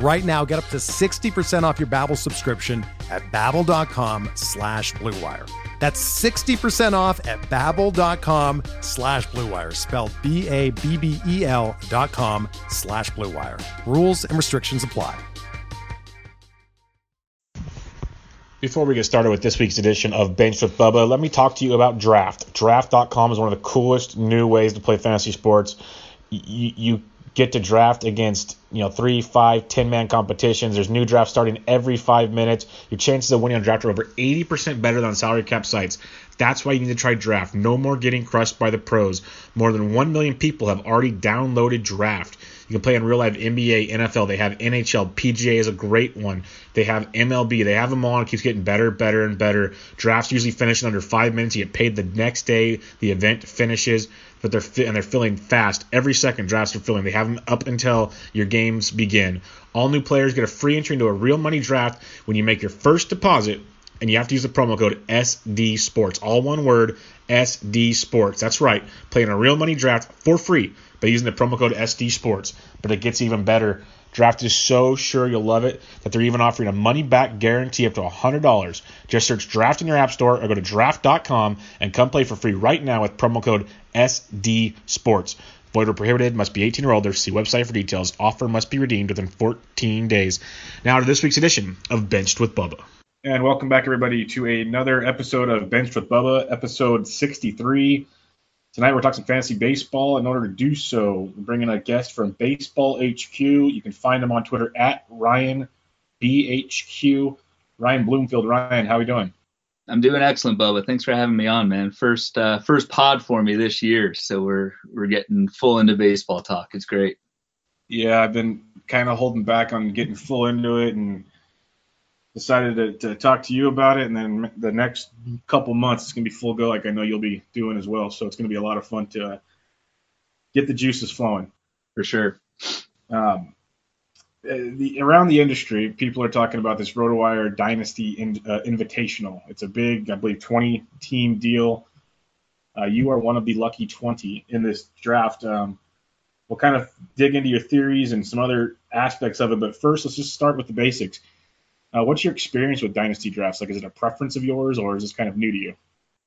Right now, get up to 60% off your Babbel subscription at babbel.com slash bluewire. That's 60% off at babbel.com slash bluewire, spelled B-A-B-B-E-L dot com slash bluewire. Rules and restrictions apply. Before we get started with this week's edition of Bench with Bubba, let me talk to you about Draft. Draft.com is one of the coolest new ways to play fantasy sports. You, you get to draft against you know three, five, ten man competitions. There's new drafts starting every five minutes. Your chances of winning on draft are over 80% better than salary cap sites. That's why you need to try draft. No more getting crushed by the pros. More than 1 million people have already downloaded draft. You can play in real life NBA, NFL. They have NHL. PGA is a great one. They have MLB. They have them all. It keeps getting better, better, and better. Drafts usually finish in under five minutes. You get paid the next day the event finishes but they're fi- and they're filling fast. Every second drafts are filling. They have them up until your games begin. All new players get a free entry into a real money draft when you make your first deposit, and you have to use the promo code SD Sports. All one word, SD Sports. That's right. Playing a real money draft for free by using the promo code SD Sports. But it gets even better. Draft is so sure you'll love it that they're even offering a money back guarantee up to $100. Just search Draft in your App Store or go to draft.com and come play for free right now with promo code SD Sports. Void or prohibited, must be 18 or older. See website for details. Offer must be redeemed within 14 days. Now to this week's edition of Benched with Bubba. And welcome back, everybody, to another episode of Benched with Bubba, episode 63. Tonight we're talking fantasy baseball. In order to do so, we're bringing a guest from Baseball HQ. You can find him on Twitter at Ryan BHQ. Ryan Bloomfield. Ryan, how are we doing? I'm doing excellent, Bubba. Thanks for having me on, man. First uh, first pod for me this year, so we're we're getting full into baseball talk. It's great. Yeah, I've been kind of holding back on getting full into it and decided to, to talk to you about it. And then the next couple months, it's going to be full go, like I know you'll be doing as well. So it's going to be a lot of fun to uh, get the juices flowing. For sure. Um, uh, the, around the industry, people are talking about this RotoWire Dynasty in, uh, Invitational. It's a big, I believe, 20 team deal. Uh, you are one of the lucky 20 in this draft. Um, we'll kind of dig into your theories and some other aspects of it, but first, let's just start with the basics. Uh, what's your experience with dynasty drafts? Like, is it a preference of yours, or is this kind of new to you?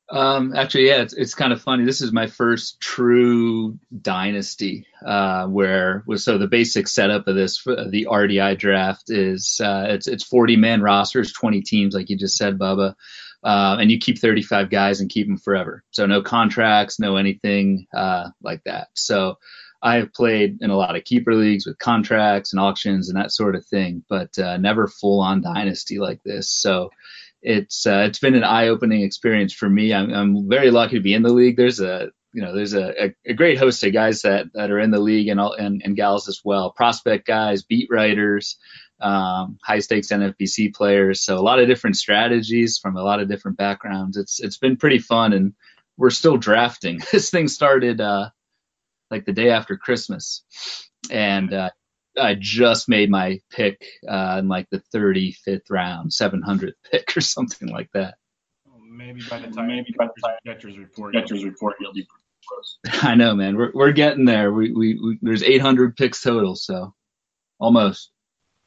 Um, actually, yeah, it's, it's kind of funny. This is my first true dynasty, uh, where so the basic setup of this, the RDI draft is, uh, it's, it's 40 man rosters, 20 teams, like you just said, Bubba. Uh, and you keep 35 guys and keep them forever. So no contracts, no anything, uh, like that. So I have played in a lot of keeper leagues with contracts and auctions and that sort of thing, but, uh, never full on dynasty like this. So, it's uh, it's been an eye-opening experience for me. I'm, I'm very lucky to be in the league. There's a you know there's a, a, a great host of guys that, that are in the league and, all, and and gals as well. Prospect guys, beat writers, um, high stakes NFBC players. So a lot of different strategies from a lot of different backgrounds. It's it's been pretty fun, and we're still drafting. this thing started uh, like the day after Christmas, and uh, I just made my pick uh, in like the 35th round, 700th pick or something like that. maybe by the time maybe by the time Getcher's report, Getcher's report, you'll be close. I know, man. We're we're getting there. We, we, we there's 800 picks total, so almost.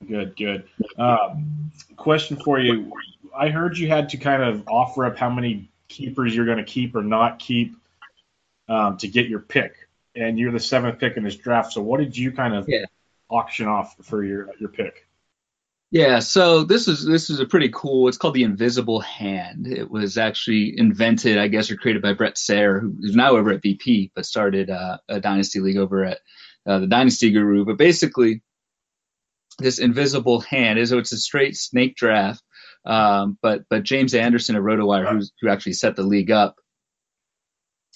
Good, good. Um, question for you: I heard you had to kind of offer up how many keepers you're going to keep or not keep um, to get your pick, and you're the seventh pick in this draft. So, what did you kind of yeah auction off for your your pick? Yeah, so this is this is a pretty cool. It's called the Invisible Hand. It was actually invented, I guess, or created by Brett Sayre, who's now over at BP, but started uh, a dynasty league over at uh, the Dynasty Guru. But basically, this Invisible Hand is so it's a straight snake draft. Um, but but James Anderson of RotoWire, who's, who actually set the league up,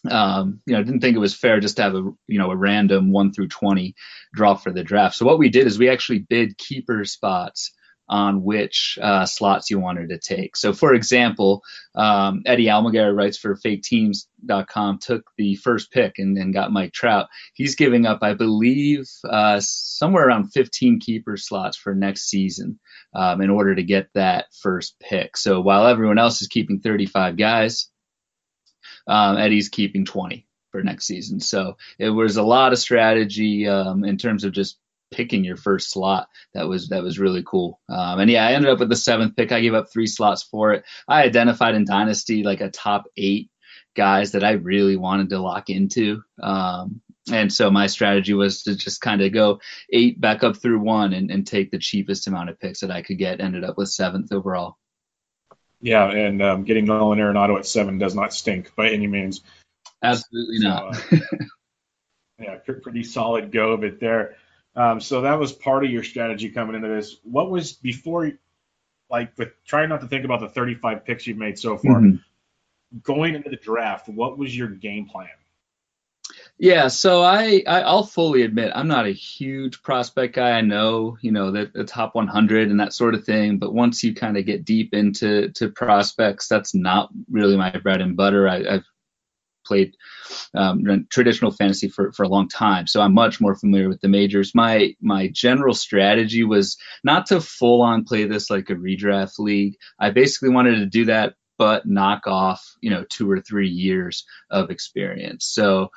um, you know, didn't think it was fair just to have a you know a random one through twenty draw for the draft. So what we did is we actually bid keeper spots on which uh, slots you wanted to take. So, for example, um, Eddie Almaguer writes for FakeTeams.com, took the first pick and, and, got Mike Trout. He's giving up, I believe, uh, somewhere around 15 keeper slots for next season um, in order to get that first pick. So, while everyone else is keeping 35 guys, um, Eddie's keeping 20 for next season. So it was a lot of strategy um, in terms of just picking your first slot. That was that was really cool. Um, and yeah, I ended up with the seventh pick. I gave up three slots for it. I identified in Dynasty like a top eight guys that I really wanted to lock into. Um, and so my strategy was to just kind of go eight back up through one and, and, take the cheapest amount of picks that I could get. Ended up with seventh overall. Yeah, and um, getting Nolan Arenado at seven does not stink by any means. Absolutely so, not. uh, yeah, pretty solid go of it there. Um, so that was part of your strategy coming into this. What was before, like with trying not to think about the 35 picks you've made so far, mm-hmm. going into the draft, what was your game plan? Yeah, so I, I will fully admit I'm not a huge prospect guy. I know you know the, the top 100 and that sort of thing, but once you kind of get deep into to prospects, that's not really my bread and butter. I, I've played um, traditional fantasy for, for a long time, so I'm much more familiar with the majors. My my general strategy was not to full on play this like a redraft league. I basically wanted to do that, but knock off you know two or three years of experience. So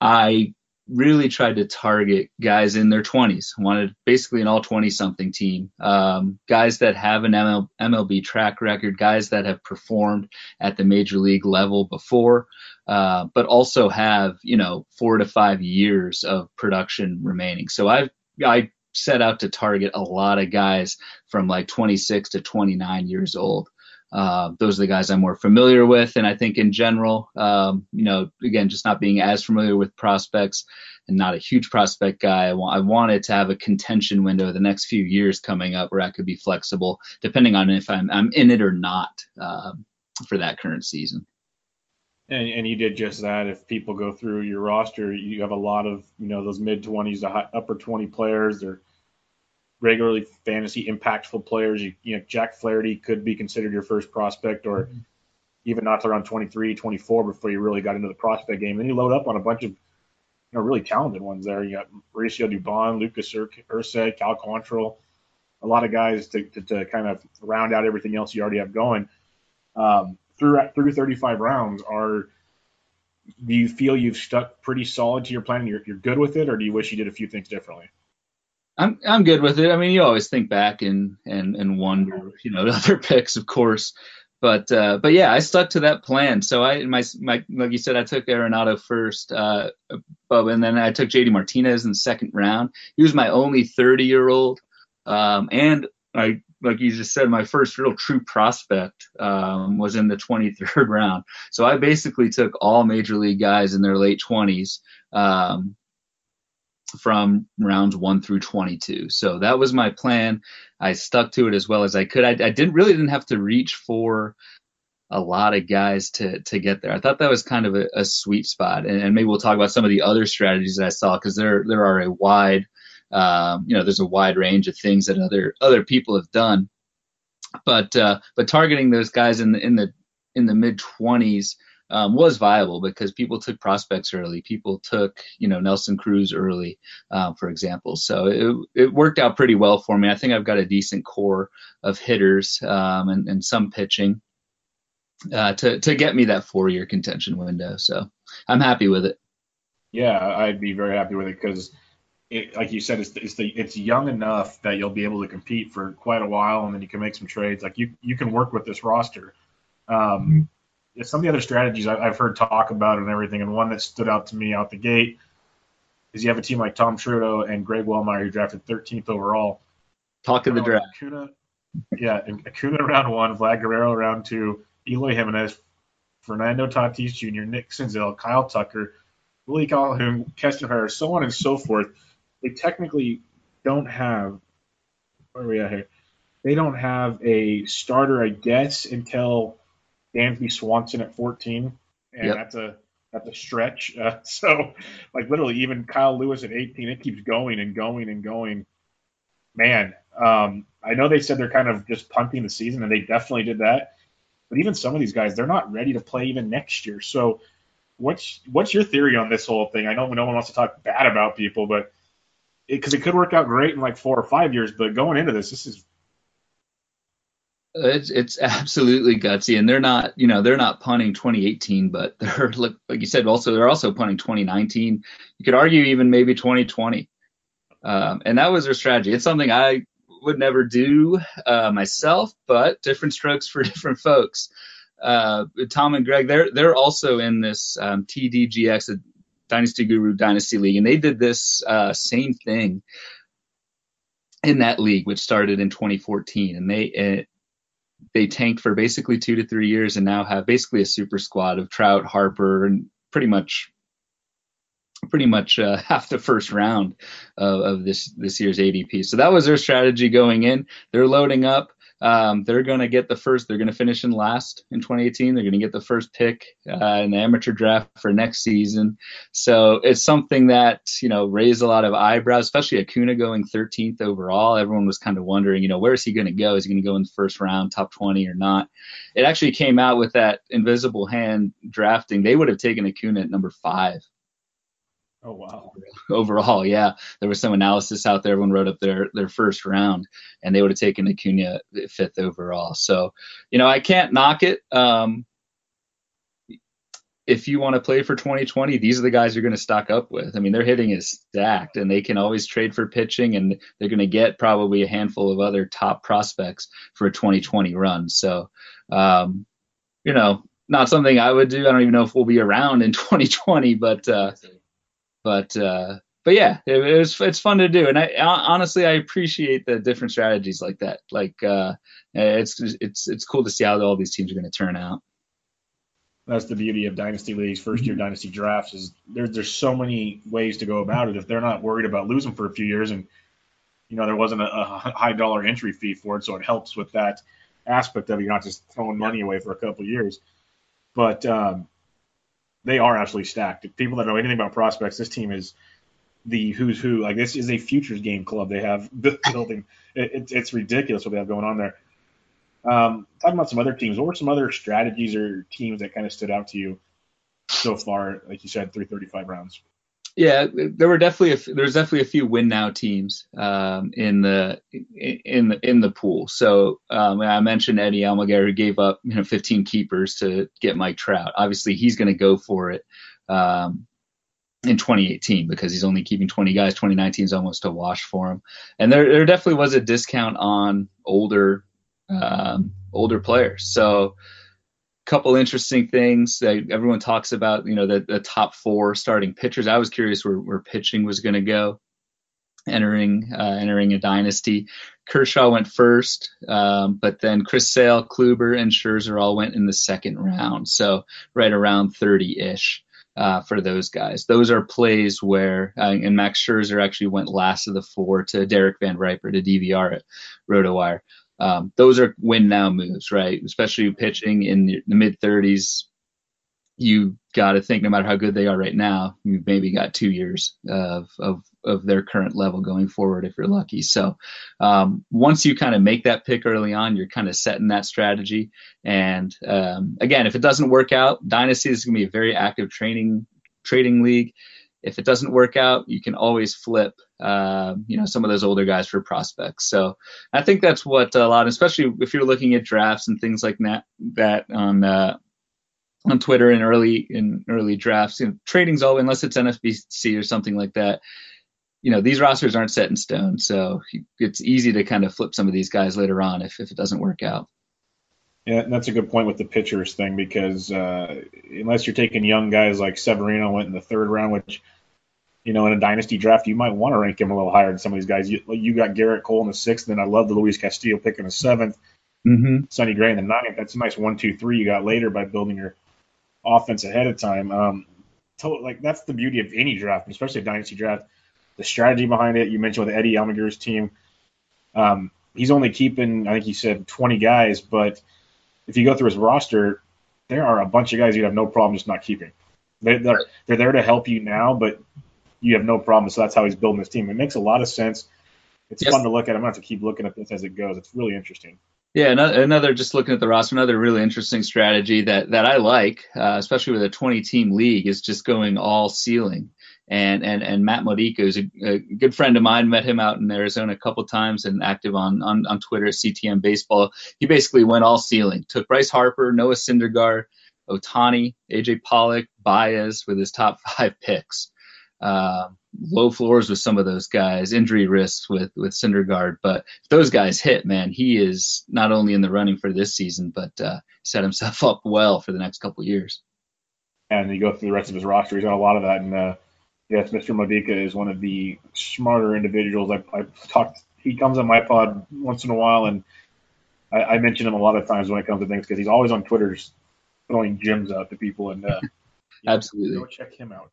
I really tried to target guys in their 20s. wanted basically an all 20 something team, um, guys that have an ML, MLB track record, guys that have performed at the major league level before, uh, but also have you know four to five years of production remaining. So I I set out to target a lot of guys from like 26 to 29 years old. Uh, those are the guys I'm more familiar with. And I think in general, um, you know, again, just not being as familiar with prospects and not a huge prospect guy, I, I wanted to have a contention window the next few years coming up where I could be flexible depending on if I'm, I'm in it or not uh, for that current season. And, and you did just that. If people go through your roster, you have a lot of, you know, those mid 20s to high, upper 20 players. They're regularly fantasy impactful players. You, you know, Jack Flaherty could be considered your first prospect, or mm-hmm. even not around 23, 24 before you really got into the prospect game. Then you load up on a bunch of you know really talented ones there. You got Mauricio Dubon, Lucas Erceg, Cal Quantrill, a lot of guys to, to, to, kind of round out everything else you already have going. Um, through through 35 rounds, are do you feel you've stuck pretty solid to your plan? You're, you're good with it, or do you wish you did a few things differently? I'm I'm good with it. I mean, you always think back and and and wonder, you know, other picks, of course. But uh, but yeah, I stuck to that plan. So I my my like you said, I took Arenado first, uh, and then I took JD Martinez in the second round. He was my only 30 year old, um, and I like you just said, my first real true prospect um, was in the 23rd round. So I basically took all major league guys in their late 20s. Um, from rounds one through 22. So that was my plan. I stuck to it as well as I could. I, I didn't really didn't have to reach for a lot of guys to to get there. I thought that was kind of a, a sweet spot, and, and, maybe we'll talk about some of the other strategies that I saw because there there are a wide, um, you know, there's a wide range of things that other other people have done, but uh, but targeting those guys in the in the in the mid 20s um, was viable because people took prospects early. People took, you know, Nelson Cruz early, uh, for example. So it, it worked out pretty well for me. I think I've got a decent core of hitters um, and, and some pitching uh, to to get me that four year contention window. So I'm happy with it. Yeah, I'd be very happy with it because. It, like you said, it's it's, the, it's young enough that you'll be able to compete for quite a while, and then you can make some trades. Like you you can work with this roster. Um, some of the other strategies I've heard talk about and everything, and one that stood out to me out the gate is you have a team like Tom Trudeau and Greg Wellemeyer who drafted 13th overall. Talk of the draft. Acuna, yeah, Acuna round one, Vlad Guerrero round two, Eloy Jimenez, Fernando Tatis Jr., Nick Senzel, Kyle Tucker, Willie Calhoun, Keston Hiura, so on and so forth. They technically don't have where are we at here? They don't have a starter, I guess, until Dansby Swanson at 14, and yep. that's a that's a stretch. Uh, so, like literally, even Kyle Lewis at 18, it keeps going and going and going. Man, um, I know they said they're kind of just punting the season, and they definitely did that. But even some of these guys, they're not ready to play even next year. So, what's what's your theory on this whole thing? I know no one wants to talk bad about people, but because it, it, could work out great in like four or five years, but going into this, this is it's it's absolutely gutsy, and they're not you know they're not punting 2018, but they're like, like you said also they're also punting 2019. You could argue even maybe 2020, um, and that was their strategy. It's something I would never do uh, myself, but different strokes for different folks. Uh, Tom and Greg, they're they're also in this um, TDGX, Dynasty Guru Dynasty League, and they did this uh, same thing in that league, which started in 2014, and they they tanked for basically two to three years, and now have basically a super squad of Trout, Harper, and pretty much pretty much uh, half the first round of, of, this this year's ADP. So that was their strategy going in. They're loading up. Um, they're going to get the first. They're going to finish in last in 2018. They're going to get the first pick uh, in the amateur draft for next season. So it's something that you know raised a lot of eyebrows, especially Acuna going 13th overall. Everyone was kind of wondering, you know, where is he going to go? Is he going to go in the first round, top 20 or not? It actually came out with that invisible hand drafting. They would have taken Acuna at number five Oh wow! Overall, yeah, there was some analysis out there. Everyone wrote up their their first round, and they would have taken Acuna fifth overall. So, you know, I can't knock it. Um, if you want to play for 2020, these are the guys you're going to stock up with. I mean, their hitting is stacked, and they can always trade for pitching, and they're going to get probably a handful of other top prospects for a 2020 run. So, um, you know, not something I would do. I don't even know if we'll be around in 2020, but. Uh, but uh, but yeah, it, it, was it's fun to do, and I honestly I appreciate the different strategies like that. Like uh, it's it's it's cool to see how all these teams are going to turn out. That's the beauty of dynasty leagues, first year mm-hmm. dynasty drafts. Is there's there's so many ways to go about it. If they're not worried about losing for a few years, and you know there wasn't a, a high dollar entry fee for it, so it helps with that aspect of it. You're not just throwing money away for a couple years. But um, they are absolutely stacked. People that know anything about prospects, this team is the who's who. Like this is a futures game club they have building. It, it, it's ridiculous what they have going on there. Um, talking about some other teams, what were some other strategies or teams that kind of stood out to you so far? Like you said, 335 rounds. Yeah, there were definitely a, there's definitely a few win now teams um, in the in the in the pool. So um, I mentioned Eddie Almaguer who gave up you know 15 keepers to get Mike Trout. Obviously, he's going to go for it um, in 2018 because he's only keeping 20 guys. 2019 is almost a wash for him. And there there definitely was a discount on older um, older players. So couple interesting things that everyone talks about, you know, the, the top four starting pitchers. I was curious where, where pitching was going to go entering uh, entering a dynasty. Kershaw went first, um, but then Chris Sale, Kluber, and Scherzer all went in the second round. So right around 30 ish. Uh, for those guys, those are plays where, uh, and Max Scherzer actually went last of the four to Derek Van Riper to DVR at RotoWire. Um, those are win now moves, right? Especially pitching in the, the mid 30s. You got to think, no matter how good they are right now, you've maybe got two years of, of, of their current level going forward if you're lucky. So um, once you kind of make that pick early on, you're kind of setting that strategy. And um, again, if it doesn't work out, Dynasty is going to be a very active training trading league if it doesn't work out, you can always flip, uh, you know, some of those older guys for prospects. So I think that's what a lot, especially if you're looking at drafts and things like that, that on uh, on Twitter in early in early drafts. You know, trading's all unless it's NFBC or something like that. You know, these rosters aren't set in stone, so it's easy to kind of flip some of these guys later on if if it doesn't work out. Yeah, that's a good point with the pitchers thing because uh, unless you're taking young guys like Severino went in the third round, which you know, in a dynasty draft, you might want to rank him a little higher than some of these guys. You, you got Gerrit Cole in the sixth, and I love the Luis Castillo pick in the 7th Mm-hmm. Sonny Gray in the ninth. That's a nice one, two, three you got later by building your offense ahead of time. Um, to, like that's the beauty of any draft, especially a dynasty draft. The strategy behind it. You mentioned with Eddie Almaguer's team. Um, he's only keeping, I think he said 20 guys, but if you go through his roster, there are a bunch of guys you'd have no problem just not keeping. They, they're, they're there to help you now, but you have no problem. So that's how he's building his team. It makes a lot of sense. It's Yes. fun to look at. I'm going to have to keep looking at this as it goes. It's really interesting. Yeah, another, another just looking at the roster, another really interesting strategy that that I like, uh, especially with a 20 team league, is just going all ceiling. And and and Matt Modica is a, a good friend of mine. Met him out in Arizona a couple times and active on on on Twitter at CTM Baseball. He basically went all ceiling. Took Bryce Harper, Noah Syndergaard, Ohtani, AJ Pollock, Baez with his top five picks. Uh, low floors with some of those guys, injury risks with with Syndergaard, but if those guys hit, man, he is not only in the running for this season, but uh, set himself up well for the next couple years. and you go through the rest of his roster. He's got a lot of that. And yes, Mr. Modica is one of the smarter individuals. I, I've talked. He comes on my pod once in a while, and I, I mention him a lot of times when it comes to things because he's always on Twitter throwing gems out to people. And uh, yeah, Absolutely. go check him out.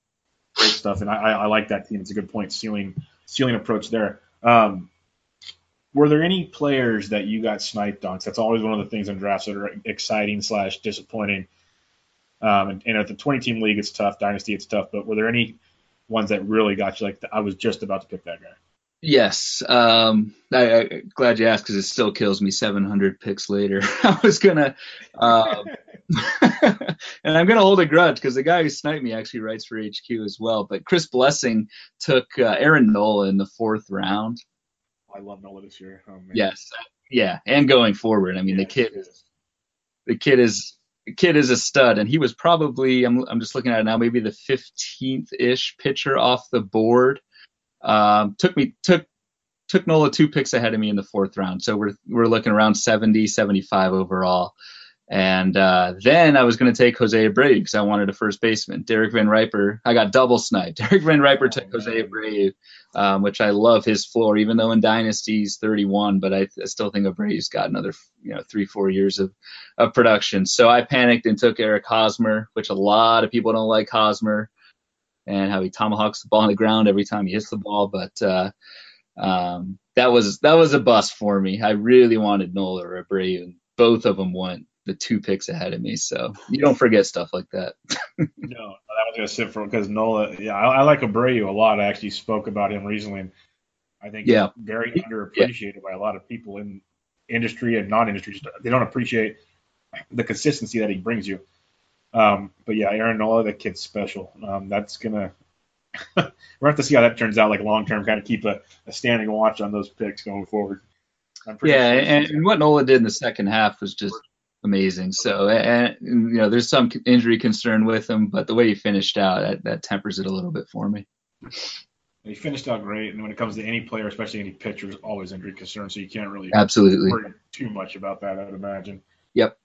Great stuff, and I, I, I like that team. It's a good point. Ceiling, ceiling approach there. Um, were there any players that you got sniped on? that's always one of the things in drafts that are exciting slash disappointing. Um, and, and at the 20 team league, it's tough. Dynasty, it's tough. But were there any ones that really got you? Like I was just about to pick that guy. Yes, um, I, I glad you asked because it still kills me 700 picks later. I was gonna, um, and I'm gonna hold a grudge because the guy who sniped me actually writes for HQ as well. But Chris Blessing took uh, Aaron Nola in the fourth round. I love Nola this year. Oh, man. Yes, yeah, and going forward, I mean the kid is the kid is the kid is a stud, and he was probably I'm I'm just looking at it now, maybe the 15th ish pitcher off the board. Um, took me took took Nola two picks ahead of me in the fourth round, so we're we're looking around 70 75 overall. And uh, then I was going to take Jose Abreu because I wanted a first baseman. Derek Van Riper, I got double sniped. Derek Van Riper took Oh, Jose. Abreu, um, which I love his floor, even though in Dynasty he's 31, but I, I still think Abreu's got another, you know, three, four years of, of production. So I panicked and took Eric Hosmer, which a lot of people don't like Hosmer and how he tomahawks the ball on the ground every time he hits the ball. But uh, um, that was that was a bust for me. I really wanted Nola or Abreu, and both of them went the two picks ahead of me. So you don't forget stuff like that. No, that was gonna sit for because Nola. Yeah, I, I like Abreu a lot. I actually spoke about him recently, and I think Yeah. he's very underappreciated by a lot of people in industry and non-industry. They don't appreciate the consistency that he brings you. Um, but yeah, Aaron Nola, that kid's special. Um, that's gonna. we're gonna have to see how that turns out. Like long term, kind of keep a, a standing watch on those picks going forward. I'm Yeah, sure and, and what Nola did in the second half was just amazing. So, and, you know, there's some injury concern with him, but the way he finished out, that, that tempers it a little bit for me. he finished out great. And when it comes to any player, especially any pitcher, is always injury concern. So you can't really Absolutely. worry too much about that, I'd imagine. Yep.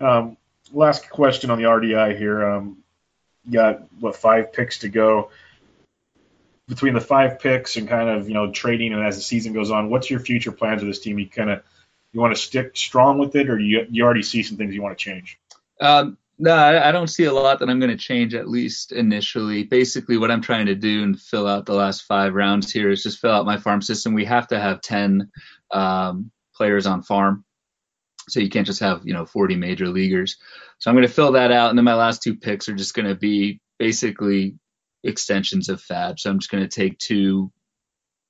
Um, last question on the RDI here. Um, you got what five picks to go. Between the five picks and kind of you know trading and as the season goes on, what's your future plans with this team? You kind of you want to stick strong with it, or you you already see some things you want to change? Um, no, I, I don't see a lot that I'm going to change at least initially. Basically, what I'm trying to do and fill out the last five rounds here is just fill out my farm system. We have to have 10 um, players on farm. So you can't just have, you know, 40 major leaguers. So I'm going to fill that out. And then my last two picks are just going to be basically extensions of FAAB. So I'm just going to take two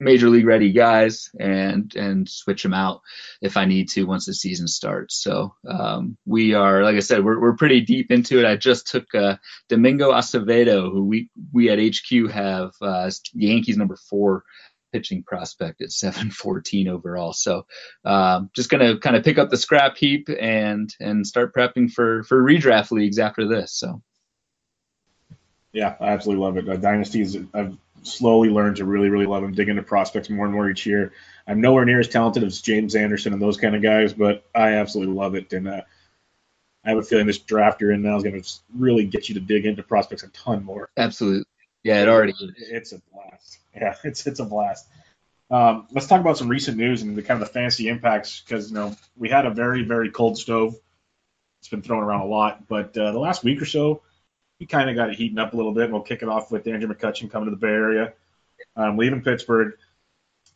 major league ready guys and and switch them out if I need to once the season starts. So um, we are, like I said, we're we're pretty deep into it. I just took uh, Domingo Acevedo, who we we at HQ have uh, Yankees number four pitching prospect at 714 overall. So um, just gonna kind of pick up the scrap heap and and start prepping for for redraft leagues after this. So Yeah, I absolutely love it. Uh, Dynasties, I've slowly learned to really, really love them. Dig into prospects more and more each year. I'm nowhere near as talented as James Anderson and those kind of guys, but I absolutely love it. And uh, I have a feeling this draft you're in now is going to really get you to dig into prospects a ton more. absolutely, yeah, it already is. It's a blast. Yeah, it's it's a blast. Um, let's talk about some recent news and the kind of the fantasy impacts because you know we had a very very cold stove. It's been thrown around a lot, but uh, the last week or so, we kind of got it heating up a little bit. And we'll kick it off with Andrew McCutchen coming to the Bay Area, um, leaving Pittsburgh.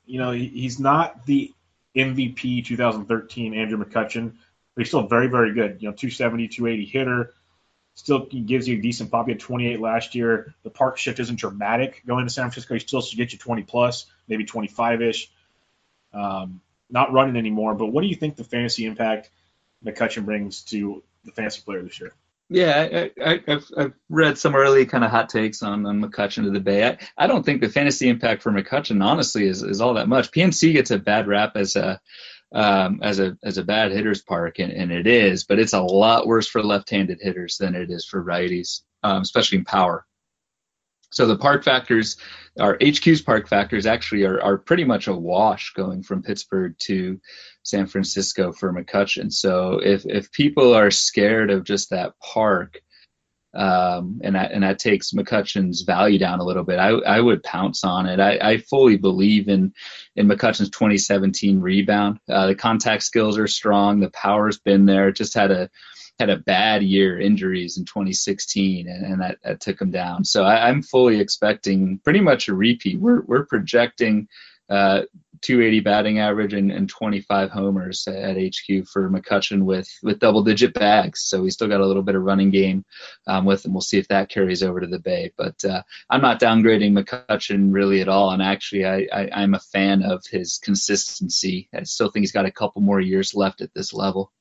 You know, he, he's not the MVP 2013 Andrew McCutchen, but he's still very very good. You know, 270, 280 hitter still gives you a decent pop. You had 28 last year. The park shift isn't dramatic going to San Francisco. He still should get you 20 plus, maybe 25 ish. Um, not running anymore. But what do you think the fantasy impact McCutchen brings to the fantasy player this year? Yeah, I, have I've read some early kind of hot takes on, on McCutchen to the Bay. I, I don't think the fantasy impact for McCutchen, honestly, is, is all that much. PNC gets a bad rap as a um, as a as a bad hitter's park, and, and it is, but it's a lot worse for left-handed hitters than it is for righties, um, especially in power. So the park factors, our HQ's park factors actually are, are pretty much a wash going from Pittsburgh to San Francisco for McCutchen. So if if people are scared of just that park, um, and that and that takes McCutchen's value down a little bit. I, I would pounce on it. I, I fully believe in in McCutchen's 2017 rebound. Uh, the contact skills are strong. The power's been there. Just had a had a bad year injuries in 2016 and, and that, that took him down. So I, I'm fully expecting pretty much a repeat. We're we're projecting uh, 280 batting average and, and 25 homers at HQ for McCutchen with with double digit bags. So we still got a little bit of running game um, with him. We'll see if that carries over to the Bay. But uh, I'm not downgrading McCutchen really at all. And actually, I, I, I'm a fan of his consistency. I still think he's got a couple more years left at this level.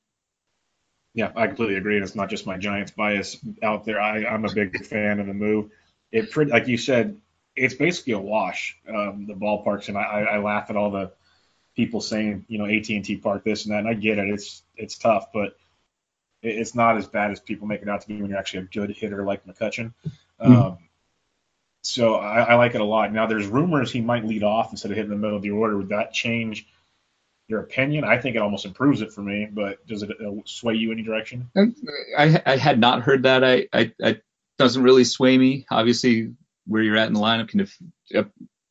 Yeah, I completely agree. And it's not just my Giants bias out there. I, I'm a big fan of the move. It pretty, like you said, it's basically a wash. Um, the ballparks, and I, I laugh at all the people saying, you know, AT&T Park this and that. And I get it; it's it's tough, but it's not as bad as people make it out to be when you're actually a good hitter like McCutchen. Mm-hmm. Um, so I, I, like it a lot. Now there's rumors he might lead off instead of hitting the middle of the order. Would that change your opinion? I think it almost improves it for me, but does it uh, sway you any direction? I, I had not heard that. I, I, I doesn't really sway me. Obviously, where you're at in the lineup can uh,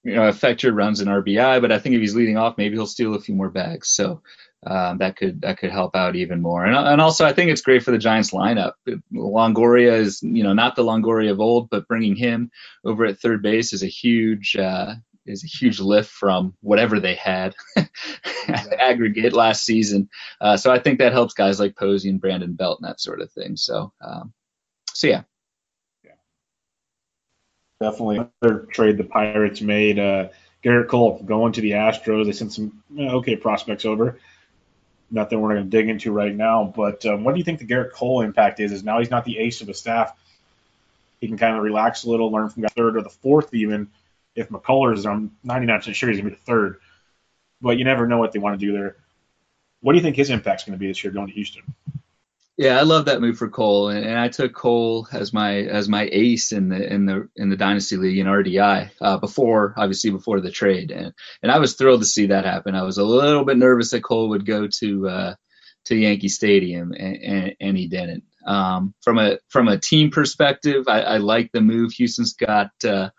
you know, affect your runs in RBI. But I think if he's leading off, maybe he'll steal a few more bags. So um, that could that could help out even more. And, and also, I think it's great for the Giants lineup. Longoria is you know not the Longoria of old, but bringing him over at third base is a huge. Uh, is a huge lift from whatever they had aggregate last season. Uh, so I think that helps guys like Posey and Brandon Belt and that sort of thing. So, um, so yeah, definitely another trade the Pirates made. Uh, Gerrit Cole going to the Astros. They sent some okay prospects over. Nothing we're going to dig into right now. But um, what do you think the Gerrit Cole impact is? Is now he's not the ace of the staff. He can kind of relax a little, learn from the third or the fourth even. If McCullers, I'm 99% sure he's going to be the third. But you never know what they want to do there. What do you think his impact's going to be this year going to Houston? Yeah, I love that move for Cole, and, and, I took Cole as my as my ace in the in the in the dynasty league in RDI uh, before, obviously before the trade, and and I was thrilled to see that happen. I was a little bit nervous that Cole would go to uh, to Yankee Stadium, and, and, and he didn't. Um, from a from a team perspective, I, I like the move. Houston's got uh,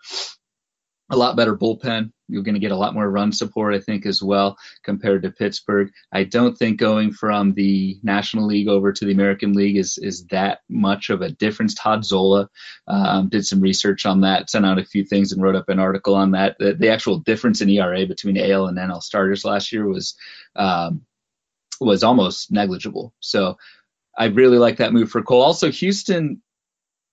a lot better bullpen. You're going to get a lot more run support, I think, as well compared to Pittsburgh. I don't think going from the National League over to the American League is is that much of a difference. Todd Zola um, did some research on that, sent out a few things, and wrote up an article on that. The, the actual difference in ERA between AL and NL starters last year was um, was almost negligible. So I really like that move for Cole. Also, Houston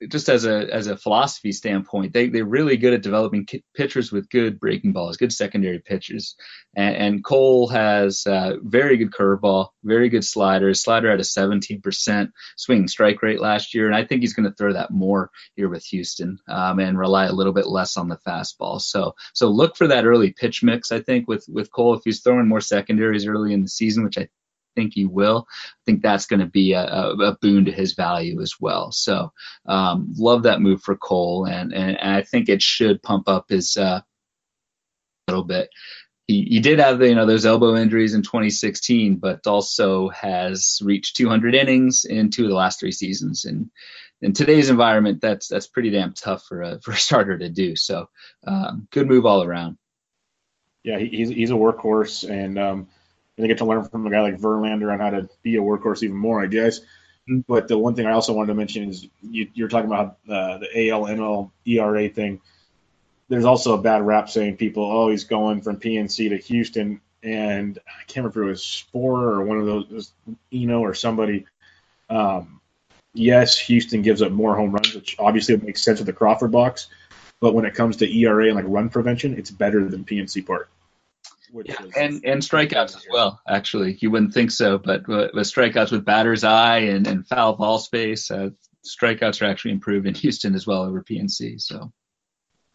just as a as a philosophy standpoint, they they're really good at developing pitchers with good breaking balls, good secondary pitches. And, and Cole has uh, very good curveball, very good slider. Slider had a 17% swing strike rate last year, and I think he's going to throw that more here with Houston um, and rely a little bit less on the fastball. So so look for that early pitch mix. I think with with Cole, if he's throwing more secondaries early in the season, which I think he will. I think that's going to be a, a, boon to his value as well. So um, love that move for Cole, and, and, and I think it should pump up his uh, a little bit. He, he did have you know those elbow injuries in 2016, but also has reached 200 innings in two of the last three seasons, and in today's environment, that's that's pretty damn tough for a for a starter to do. So um, good move all around. Yeah, he, he's he's a workhorse, and um, they get to learn from a guy like Verlander on how to be a workhorse even more, I guess. Mm-hmm. But the one thing I also wanted to mention is you, are talking about uh, the AL NL ERA thing. There's also a bad rap saying people, oh, he's going from PNC to Houston, and I can't remember if it was Spore or one of those, Eno or somebody. Um, yes, Houston gives up more home runs, which obviously makes sense with the Crawford box. But when it comes to ERA and like run prevention, it's better than PNC Park. Yeah, and and strikeouts as well. Actually, you wouldn't think so, but with strikeouts with batter's eye and, and foul ball space, uh, strikeouts are actually improved in Houston as well over PNC. So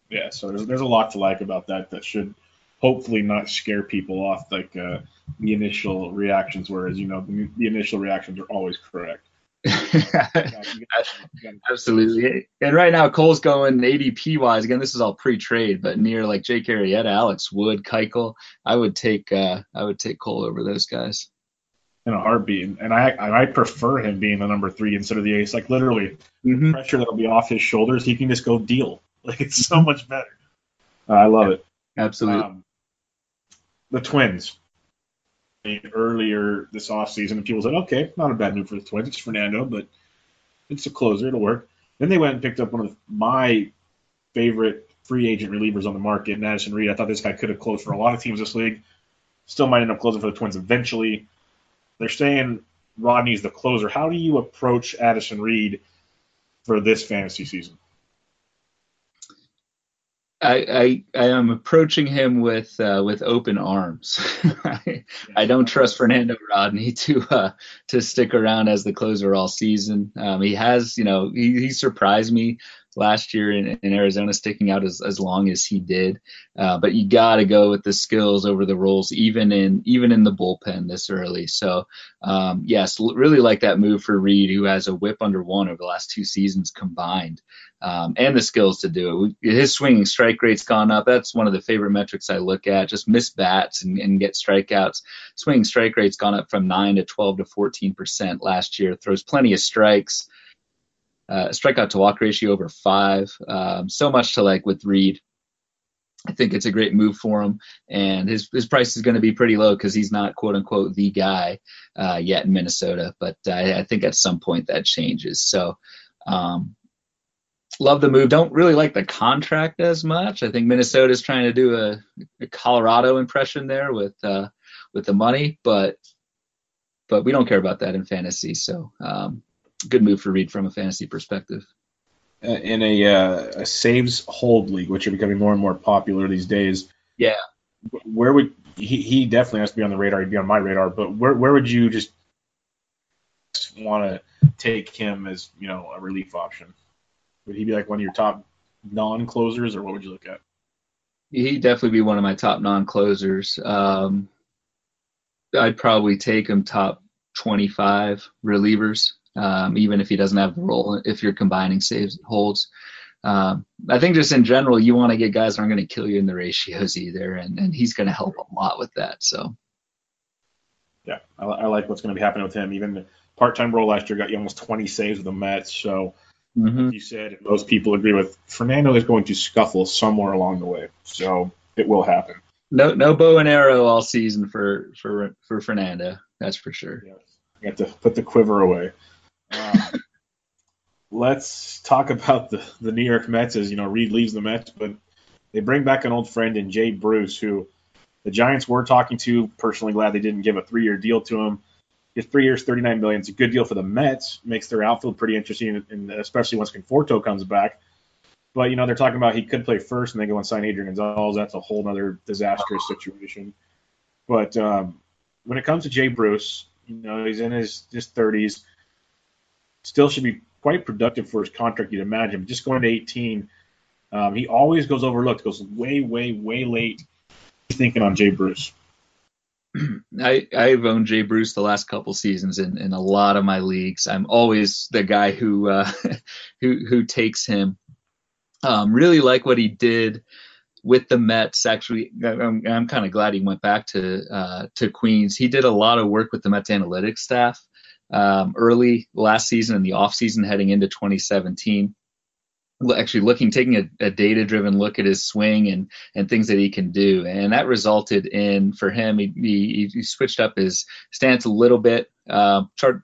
yeah, so there's there's a lot to like about that that should hopefully not scare people off like uh, the initial reactions were. As you know, the, the initial reactions are always correct. Absolutely. And right now, Cole's going ADP wise. Again, this is all pre-trade, but near like Jake Arrieta, Alex Wood, Keuchel, I would take uh, I would take Cole over those guys in a heartbeat. And I I prefer him being the number three instead of the ace. Like literally, mm-hmm. pressure that'll be off his shoulders, he can just go deal. Like it's so much better. Uh, I love it. Absolutely. Um, the Twins earlier this offseason, and people said, okay, not a bad move for the Twins. It's Fernando, but it's a closer. It'll work. Then they went and picked up one of my favorite free agent relievers on the market, Addison Reed. I thought this guy could have closed for a lot of teams this league. Still might end up closing for the Twins eventually. They're saying Rodney's the closer. How do you approach Addison Reed for this fantasy season? I, I, I am approaching him with uh, with open arms. I, I, don't trust Fernando Rodney to uh, to stick around as the closer all season. Um, he has, you know, he, he surprised me last year in, in Arizona, sticking out as, as long as he did. Uh, but you got to go with the skills over the roles, even in even in the bullpen this early. So um, yes, really like that move for Reed, who has a WHIP under one over the last two seasons combined, um, and the skills to do it. His swinging strike rate's gone up. That's one of the favorite metrics I look at. Just miss bats and, and get strikeouts. Swinging strike rate's gone up from nine to 12 to 14 percent last year. Throws plenty of strikes uh, strikeout to walk ratio over five. Um, so much to like with Reed. I think it's a great move for him, and his his price is going to be pretty low because he's not quote unquote the guy uh, yet in Minnesota. But I, think at some point that changes. So. Um, love the move. Don't really like the contract as much. I think Minnesota is trying to do a, a Colorado impression there with uh, with the money, but but we don't care about that in fantasy. So um, good move for Reed from a fantasy perspective. Uh, in a, uh, a saves hold league, which are becoming more and more popular these days. Yeah. Where would he, he definitely has to be on the radar. He'd be on my radar, but where where would you just want to take him as you know a relief option? Would he be like one of your top non-closers, or what would you look at? He'd definitely be one of my top non-closers. Um, I'd probably take him top 25 relievers um, even if he doesn't have the role, if you're combining saves holds. Um, I think just in general, you want to get guys that aren't going to kill you in the ratios either, and, and he's going to help a lot with that. So, yeah, I, I like what's going to be happening with him. Even part-time role last year got you almost 20 saves with the Mets. So, mm-hmm. you said most people agree with Fernando is going to scuffle somewhere along the way. So it will happen. No, no bow and arrow all season for for for Fernando. That's for sure. You have to put the quiver away. Um, let's talk about the, the New York Mets as, you know, Reed leaves the Mets, but they bring back an old friend in Jay Bruce, who the Giants were talking to. Personally, glad they didn't give a three year deal to him. His three years, thirty nine million. It's a good deal for the Mets. Makes their outfield pretty interesting, and especially once Conforto comes back. But you know they're talking about he could play first, and they go and sign Adrian Gonzalez. That's a whole other disastrous situation. But um, when it comes to Jay Bruce, you know he's in his his thirties still should be quite productive for his contract, you'd imagine. But just going to 18, um, he always goes overlooked, goes way, way, way late. Thinking on Jay Bruce. I, I've owned Jay Bruce the last couple seasons in, in a lot of my leagues. I'm always the guy who uh, who who takes him. Um, really like what he did with the Mets. Actually, I'm, I'm kind of glad he went back to uh, to Queens. He did a lot of work with the Mets analytics staff um, early last season in the off season heading into 2017 actually looking taking a, a data driven look at his swing and and things that he can do. And that resulted in for him he, he, he switched up his stance a little bit uh, tried,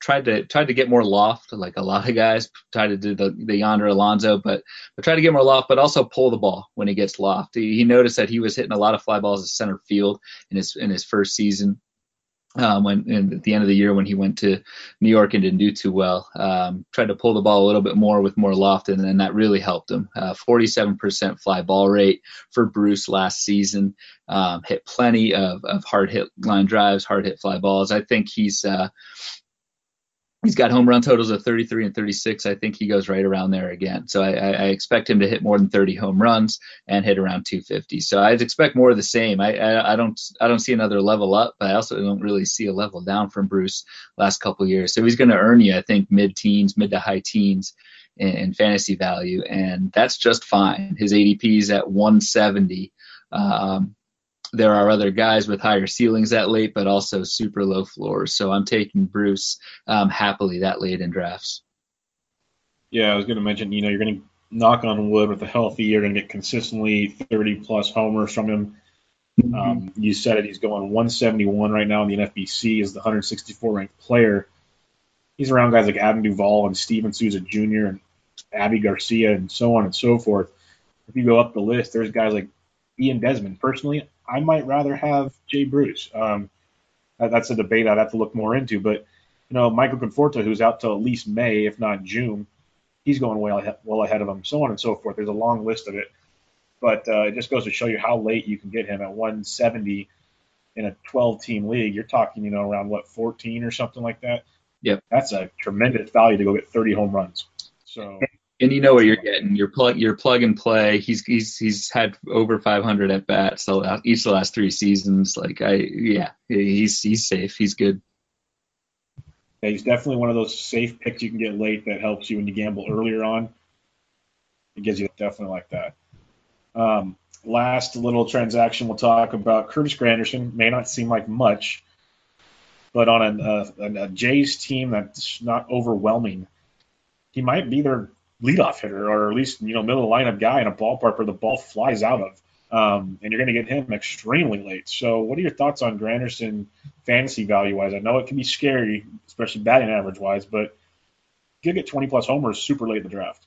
tried to tried to get more loft like a lot of guys tried to do the the yonder alonso but but tried to get more loft but also pull the ball when he gets loft. He, he noticed that he was hitting a lot of fly balls at center field in his in his first season um, when at the end of the year when he went to New York and didn't do too well. Um, tried to pull the ball a little bit more with more loft, and, then that really helped him. Uh, 47% fly ball rate for Bruce last season. Um, hit plenty of, of hard hit line drives, hard hit fly balls. I think he's uh, He's got home run totals of 33 and 36. I think he goes right around there again. So I, I, expect him to hit more than 30 home runs and hit around 250. So I'd expect more of the same. I, I, I don't I don't see another level up, but I also don't really see a level down from Bruce last couple years. So he's going to earn you, I think, mid teens, mid to high teens in, in, fantasy value, and that's just fine. His ADP is at 170. Um, there are other guys with higher ceilings that late, but also super low floors. So I'm taking Bruce um, happily that late in drafts. Yeah, I was going to mention, you know, you're going to knock on wood with a healthy year, going to get consistently 30 plus homers from him. Mm-hmm. Um, you said it, he's going 171 right now in the NFBC as the 164 ranked player. He's around guys like Adam Duvall and Steven Souza Jr. and Avi Garcia and so on and so forth. If you go up the list, there's guys like Ian Desmond. Personally, I might rather have Jay Bruce. Um, that, that's a debate I'd have to look more into. But you know, Michael Conforto, who's out till at least May, if not June, he's going well ahead, well ahead of him. So on and so forth. There's a long list of it, but uh, it just goes to show you how late you can get him at 170 in a 12 team league. You're talking, you know, around what 14 or something like that. Yep. That's a tremendous value to go get 30 home runs. So and you know what you're getting. Your plug, your plug and play. He's he's he's had over 500 at bats so each of the last three seasons. Like I, yeah, he's he's safe. He's good. Yeah, he's definitely one of those safe picks you can get late that helps you when you gamble earlier on. It gives you definitely like that. Um, last little transaction we'll talk about Curtis Granderson may not seem like much, but on a, a, a Jays team that's not overwhelming, he might be their leadoff hitter, or at least you know middle of the lineup guy in a ballpark where the ball flies out of. Um, and you're going to get him extremely late. So, what are your thoughts on Granderson fantasy value wise? I know it can be scary, especially batting average wise, but you get 20 plus homers super late in the draft.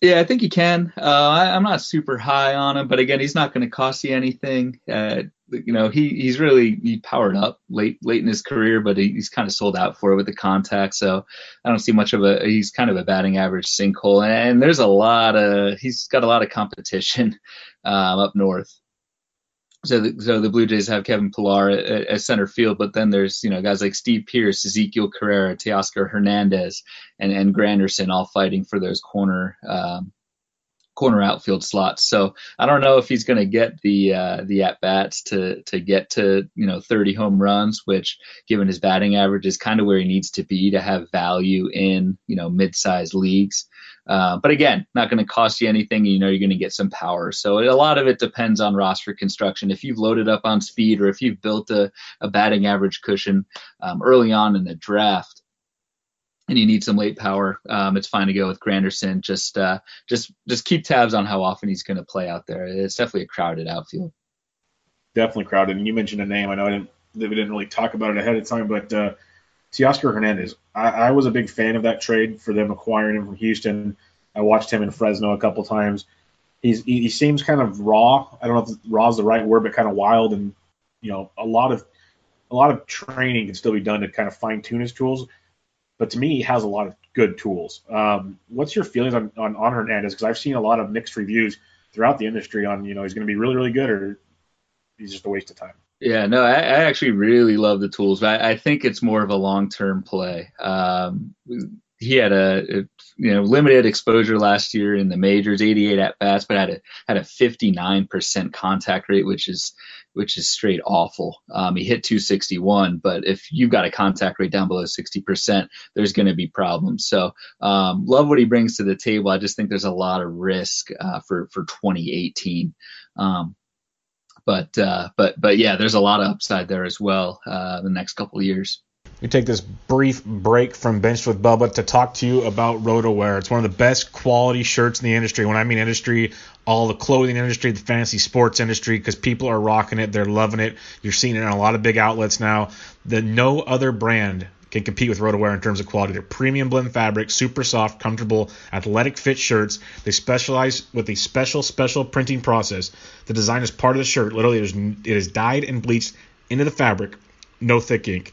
Yeah, I think he can. Uh, I, am not super high on him, but again, he's not going to cost you anything. Uh, you know, he he's really he powered up late late in his career, but he, he's kind of sold out for it with the contact. So I don't see much of a. He's kind of a batting average sinkhole, and, there's a lot of he's got a lot of competition um, up north so the, so the Blue Jays have Kevin Pillar at, center field, but then there's you know guys like Steve Pearce, Ezekiel Carrera, Teoscar Hernandez, and and Granderson all fighting for those corner um, corner outfield slots. So I don't know if he's going to get the uh, the at bats to to get to you know 30 home runs, which given his batting average is kind of where he needs to be to have value in you know mid-sized leagues. Uh, but again, not going to cost you anything. You know, you're going to get some power. So a lot of it depends on roster construction. If you've loaded up on speed or if you've built a, a batting average cushion um, early on in the draft, and you need some late power, um, it's fine to go with Granderson. Just uh, just just keep tabs on how often he's going to play out there. It's definitely a crowded outfield. Definitely crowded. And you mentioned a name. I know I didn't, we didn't really talk about it ahead of time, but uh, Teoscar Hernandez. I, I, was a big fan of that trade for them acquiring him from Houston. I watched him in Fresno a couple times. He's he, he seems kind of raw. I don't know if raw is the right word, but kind of wild and you know a lot of a lot of training can still be done to kind of fine tune his tools. But to me, he has a lot of good tools. Um, what's your feelings on, on, on Hernandez? Because I've seen a lot of mixed reviews throughout the industry on you know he's going to be really really good or he's just a waste of time. Yeah, no, I, I actually really love the tools, but I, I think it's more of a long-term play. Um, he had a, a, you know limited exposure last year in the majors, 88 at bats, but had a had a 59% contact rate, which is which is straight awful. Um, he hit 261, but if you've got a contact rate down below 60%, there's going to be problems. So um, love what he brings to the table. I just think there's a lot of risk uh, for for 2018. Um, but uh, but but yeah, there's a lot of upside there as well uh, the next couple of years. We take this brief break from Bench with Bubba to talk to you about RotoWear. It's one of the best quality shirts in the industry. When I mean industry, all the clothing industry, the fantasy sports industry, because people are rocking it, they're loving it. You're seeing it in a lot of big outlets now. The no other brand can compete with RotoWear in terms of quality. They're premium blend fabric, super soft, comfortable, athletic fit shirts. They specialize with a special, special printing process. The design is part of the shirt. Literally, it is, it is dyed and bleached into the fabric. No thick ink.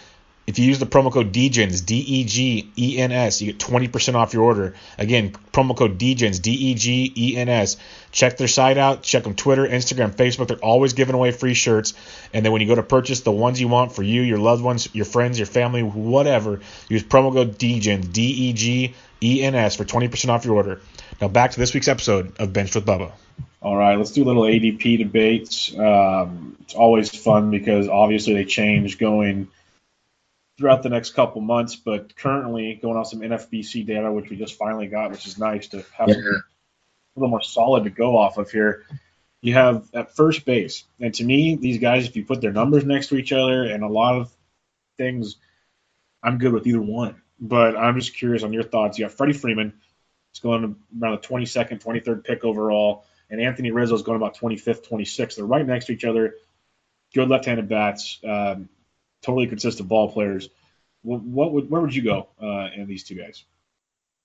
if you use the promo code DEGENS, D E G E N S, you get 20% off your order. Again, promo code DEGENS, D E G E N S. Check their site out. Check them Twitter, Instagram, Facebook. They're always giving away free shirts. And then when you go to purchase the ones you want for you, your loved ones, your friends, your family, whatever, use promo code DEGENS, D E G E N S, for 20% off your order. Now back to this week's episode of Benched with Bubba. All right, let's do a little ADP debates. Um, it's always fun because obviously they change going – throughout the next couple months. But currently, going off some NFBC data, which we just finally got, which is nice to have yeah. a little more solid to go off of here. You have at first base, and to me, these guys, if you put their numbers next to each other and a lot of things, I'm good with either one. But I'm just curious on your thoughts. You have Freddie Freeman, it's going around the 22nd, 23rd pick overall, and Anthony Rizzo is going about 25th, 26th. They're right next to each other. Good left-handed bats. Um, totally consistent ball players. What, what would where would you go uh, in these two guys?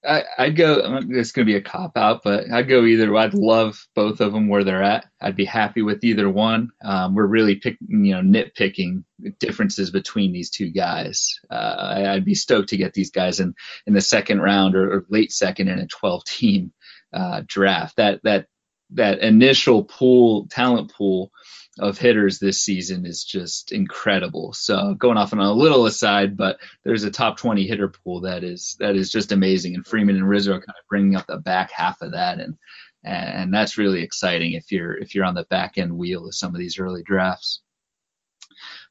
I, I'd go. It's going to be a cop out, but I'd go either. I'd love both of them where they're at. I'd be happy with either one. Um, we're really picking, you know, nitpicking differences between these two guys. Uh, I'd be stoked to get these guys in in the second round or, or late second in a 12 team uh, draft. That that that initial pool talent pool of hitters this season is just incredible. So going off on a little aside, but there's a top 20 hitter pool that is that is just amazing, and Freeman and Rizzo are kind of bringing up the back half of that, and and that's really exciting if you're if you're on the back end wheel of some of these early drafts.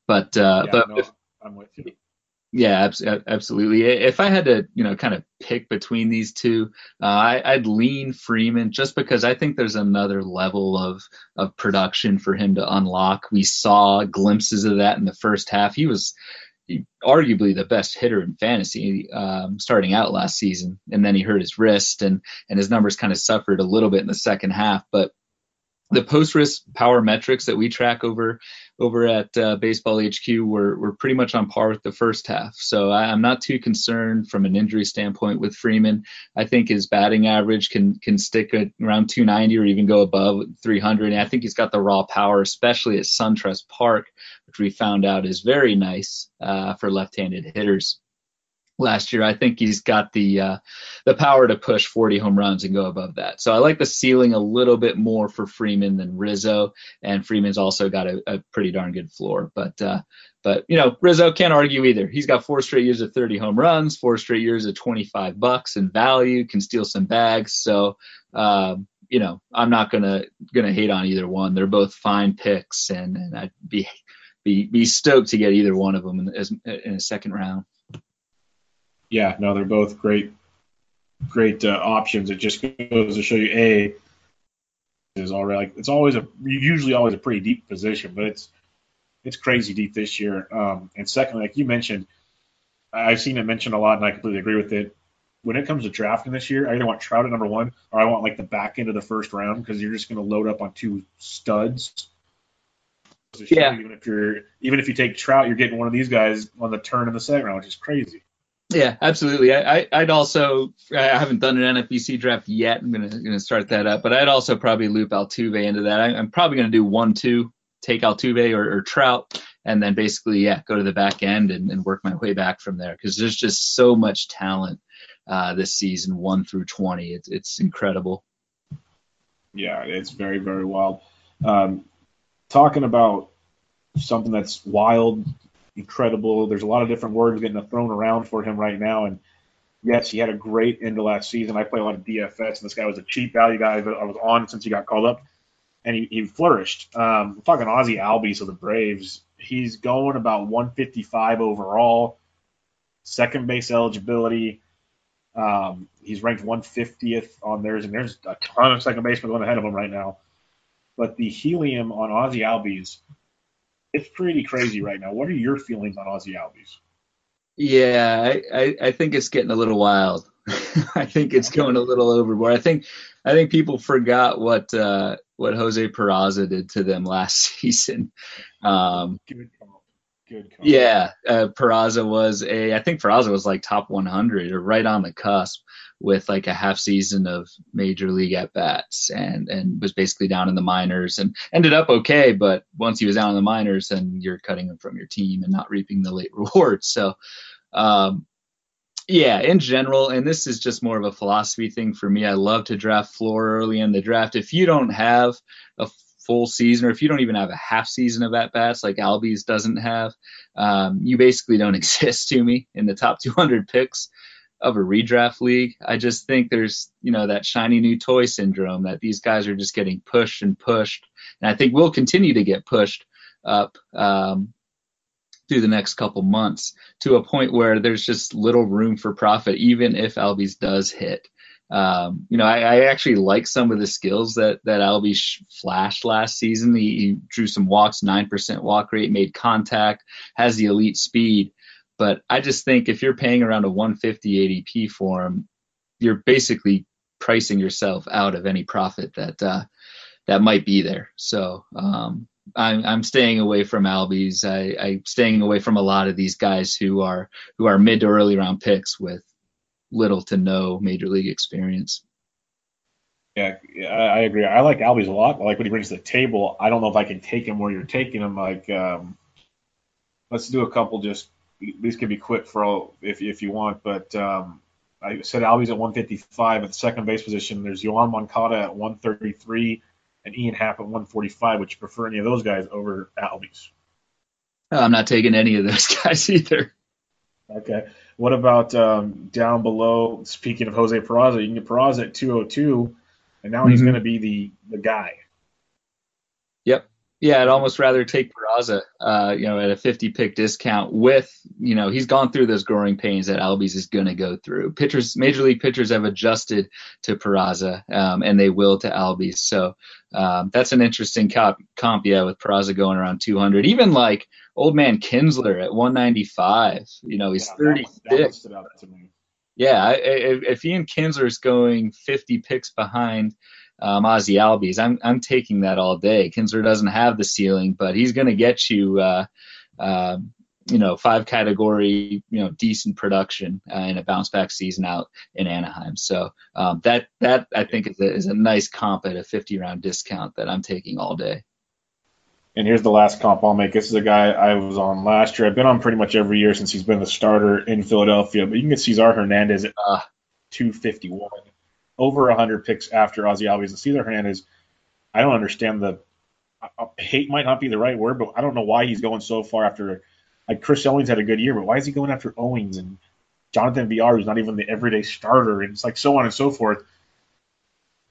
But uh, yeah, but no, I'm with you. Yeah, absolutely. If I had to, you know, kind of pick between these two, uh, I, would lean Freeman just because I think there's another level of of production for him to unlock. We saw glimpses of that in the first half. He was arguably the best hitter in fantasy um, starting out last season, and then he hurt his wrist, and and his numbers kind of suffered a little bit in the second half, but the post risk power metrics that we track over over at uh, Baseball HQ were were pretty much on par with the first half. So I, am not too concerned from an injury standpoint with Freeman. I think his batting average can can stick at around 290 or even go above 300. And I think he's got the raw power, especially at SunTrust Park, which we found out is very nice uh, for left-handed hitters last year. I think he's got the uh, the power to push 40 home runs and go above that. So I like the ceiling a little bit more for Freeman than Rizzo, and Freeman's also got a, a pretty darn good floor. But uh, but you know Rizzo can't argue either. He's got four straight years of 30 home runs, four straight years of 25 bucks in value, can steal some bags. So. Uh, you know, I'm not gonna gonna hate on either one. They're both fine picks, and, and I'd be be be stoked to get either one of them in, in a second round yeah, no, they're both great, great uh, options. It just goes to show you a is already like it's always a usually always a pretty deep position, but it's it's crazy deep this year. Um, and secondly, like you mentioned, I've seen it mentioned a lot, and I completely agree with it. When it comes to drafting this year, I either want Trout at number one, or I want like the back end of the first round because you're just going to load up on two studs. Yeah. Even if you're even if you take Trout, you're getting one of these guys on the turn in the second round, which is crazy. Yeah, absolutely. I, I would also I haven't done an NFBC draft yet. I'm gonna gonna start that up, but I'd also probably loop Altuve into that. I, am probably gonna do one two, take Altuve or, or, Trout, and then basically yeah go to the back end and, and work my way back from there because there's just so much talent uh, this season, one through twenty. It's it's incredible. Yeah, it's very very wild. Um, talking about something that's wild incredible. There's a lot of different words getting thrown around for him right now, and yes, he had a great end of last season. I play a lot of DFS, and this guy was a cheap value guy that I was on since he got called up, and he, he flourished. Um, I'm talking Ozzie Albies of the Braves. He's going about 155 overall, second base eligibility. Um, he's ranked 150th on theirs, and there's a ton of second basemen going ahead of him right now. But the helium on Ozzie Albies, it's pretty crazy right now. What are your feelings on Ozzie Albies? Yeah, I, I, I think it's getting a little wild. I think it's going a little overboard. I think I think people forgot what uh, what Jose Peraza did to them last season. Um, Good call. Good call. Yeah, uh, Peraza was a I think Peraza was like top 100 or right on the cusp with like a half season of major league at bats and and was basically down in the minors and ended up okay but once he was down in the minors then you're cutting him from your team and not reaping the late rewards. So um, yeah in general and this is just more of a philosophy thing for me i love to draft floor early in the draft. If you don't have a full season or if you don't even have a half season of at bats like albies doesn't have um, you basically don't exist to me in the top 200 picks of a redraft league. I just think there's, you know, that shiny new toy syndrome that these guys are just getting pushed and pushed. And I think we'll continue to get pushed up um, through the next couple months to a point where there's just little room for profit, even if Albies does hit. Um, you know, I, I, actually like some of the skills that that Albies flashed last season. He, he drew some walks, nine percent walk rate, made contact, has the elite speed. But I just think if you're paying around a 150 ADP for him, you're basically pricing yourself out of any profit that uh, that might be there. So um, I'm, I'm staying away from Albies. I, I'm staying away from a lot of these guys who are who are mid to early round picks with little to no major league experience. Yeah, I agree. I like Albies a lot. I like what he brings to the table. I don't know if I can take him where you're taking him. Like, um, let's do a couple just these can be quick for all if if you want. But um, I said Albies at 155 at the second base position. There's Yoan Moncada at 133 and Ian Happ at 145. Would you prefer any of those guys over Albies? I'm not taking any of those guys either. Okay. What about um, down below? Speaking of Jose Peraza, you can get Peraza at 202, and now mm-hmm. he's going to be the the guy. Yep. Yeah, I'd almost rather take Peraza, uh, you know, at a 50 pick discount with, you know, he's gone through those growing pains that Albies is going to go through. Pitchers, major league pitchers have adjusted to Peraza, um, and they will to Albies. So um, that's an interesting comp, comp, yeah, with Peraza going around 200. Even like old man Kinsler at 195, you know, he's yeah, 36. Yeah, if, if Ian Kinsler's going 50 picks behind um, Ozzie Albies. I'm I'm taking that all day. Kinsler doesn't have the ceiling, but he's going to get you. Uh, uh, you know, five category, you know, decent production uh, in a bounce back season out in Anaheim. So um, that that I think is a, is a nice comp at a 50 round discount that I'm taking all day. And here's the last comp I'll make. This is a guy I was on last year. I've been on pretty much every year since he's been the starter in Philadelphia. But you can get Cesar Hernandez at uh, 251 over 100 picks after Ozzie Albies. And Cesar Hernandez, I don't understand the uh, uh, hate might not be the right word, but I don't know why he's going so far after. Like Chris Owings had a good year, but why is he going after Owings and Jonathan Villar, who's not even the everyday starter, and it's like so on and so forth.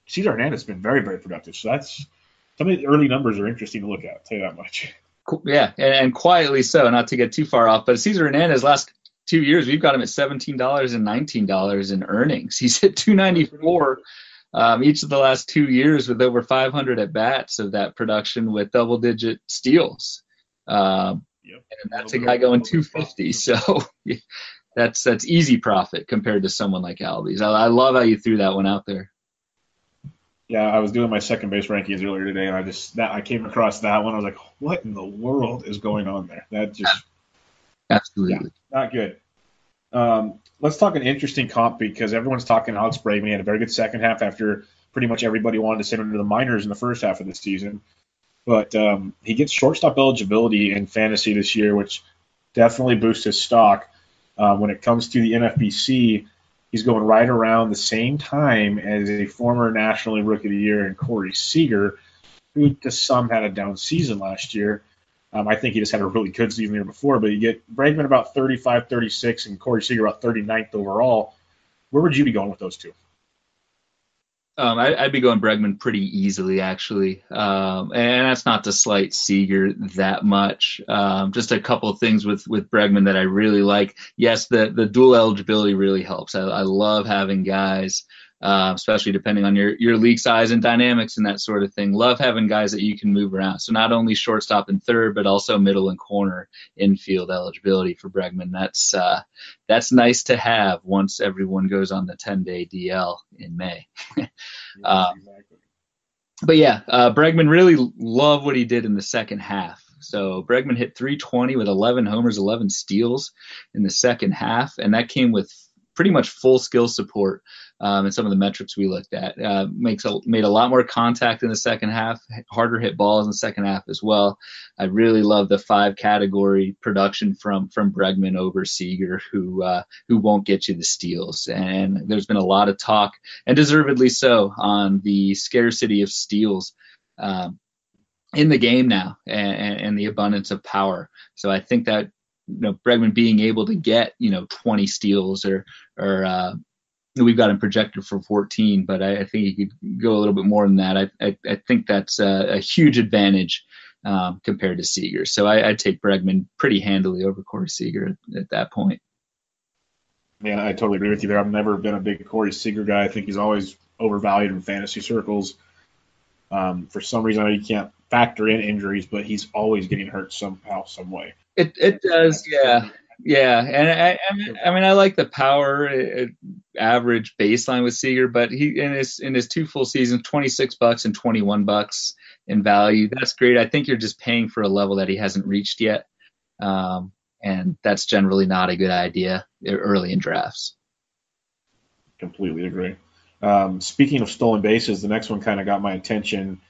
Cesar Hernandez has been very, very productive. So that's some of the early numbers are interesting to look at. I'll tell you that much. Yeah, and, and quietly so, not to get too far off, but Cesar Hernandez last two years, we've got him at seventeen dollars and nineteen dollars in earnings. He's hit two ninety four um, each of the last two years with over five hundred at bats of that production with double digit steals. Um, yep. And that's a guy going two fifty. So that's that's easy profit compared to someone like Albies. I, I love how you threw that one out there. Yeah, I was doing my second base rankings earlier today, and I just that I came across that one. I was like, "What in the world is going on there?" That just Absolutely. Yeah, not good. Um, let's talk an interesting comp because everyone's talking Alex Bregman. He had a very good second half after pretty much everybody wanted to send him to the minors in the first half of the season. But um, he gets shortstop eligibility in fantasy this year, which definitely boosts his stock. Uh, when it comes to the NFBC, he's going right around the same time as a former National League Rookie of the Year and Corey Seager, who to some had a down season last year. Um, I think he just had a really good season the year before, but you get Bregman about 35, 36, and Corey Seager about 39th overall. Where would you be going with those two? Um, I, would be going Bregman pretty easily, actually, um, and that's not to slight Seager that much. Um, just a couple things with with Bregman that I really like. Yes, the the dual eligibility really helps. I, I love having guys uh, especially depending on your your league size and dynamics and that sort of thing. Love having guys that you can move around. So not only shortstop and third, but also middle and corner infield eligibility for Bregman. That's uh, that's nice to have once everyone goes on the 10 day DL in May. um. But yeah, uh, Bregman really loved what he did in the second half. So Bregman hit 320 with 11 homers, 11 steals in the second half, and that came with pretty much full skill support um, and some of the metrics we looked at. Uh, makes a, made a lot more contact in the second half, harder hit balls in the second half as well. I really love the five category production from from Bregman over Seager, who uh, who won't get you the steals. And there's been a lot of talk, and deservedly so, on the scarcity of steals. Um, in the game now and, and, the abundance of power. So I think that you know Bregman being able to get you know 20 steals or or uh, we've got him projected for 14, but I, I, think he could go a little bit more than that. I, I, I think that's a, a, huge advantage um, compared to Seager. So I, would take Bregman pretty handily over Corey Seager at, at, that point. Yeah, I totally agree with you there. I've never been a big Corey Seager guy. I think he's always overvalued in fantasy circles. Um, for some reason, I know you can't factor in injuries, but he's always getting hurt somehow, some way. It it does, yeah. Yeah, and I, I, mean, I mean, I like the power uh, average baseline with Seager, but he in his in his two full seasons, twenty six bucks and twenty one bucks in value. That's great. I think you're just paying for a level that he hasn't reached yet, um, and that's generally not a good idea early in drafts. Completely agree. Um, speaking of stolen bases, the next one kind of got my attention.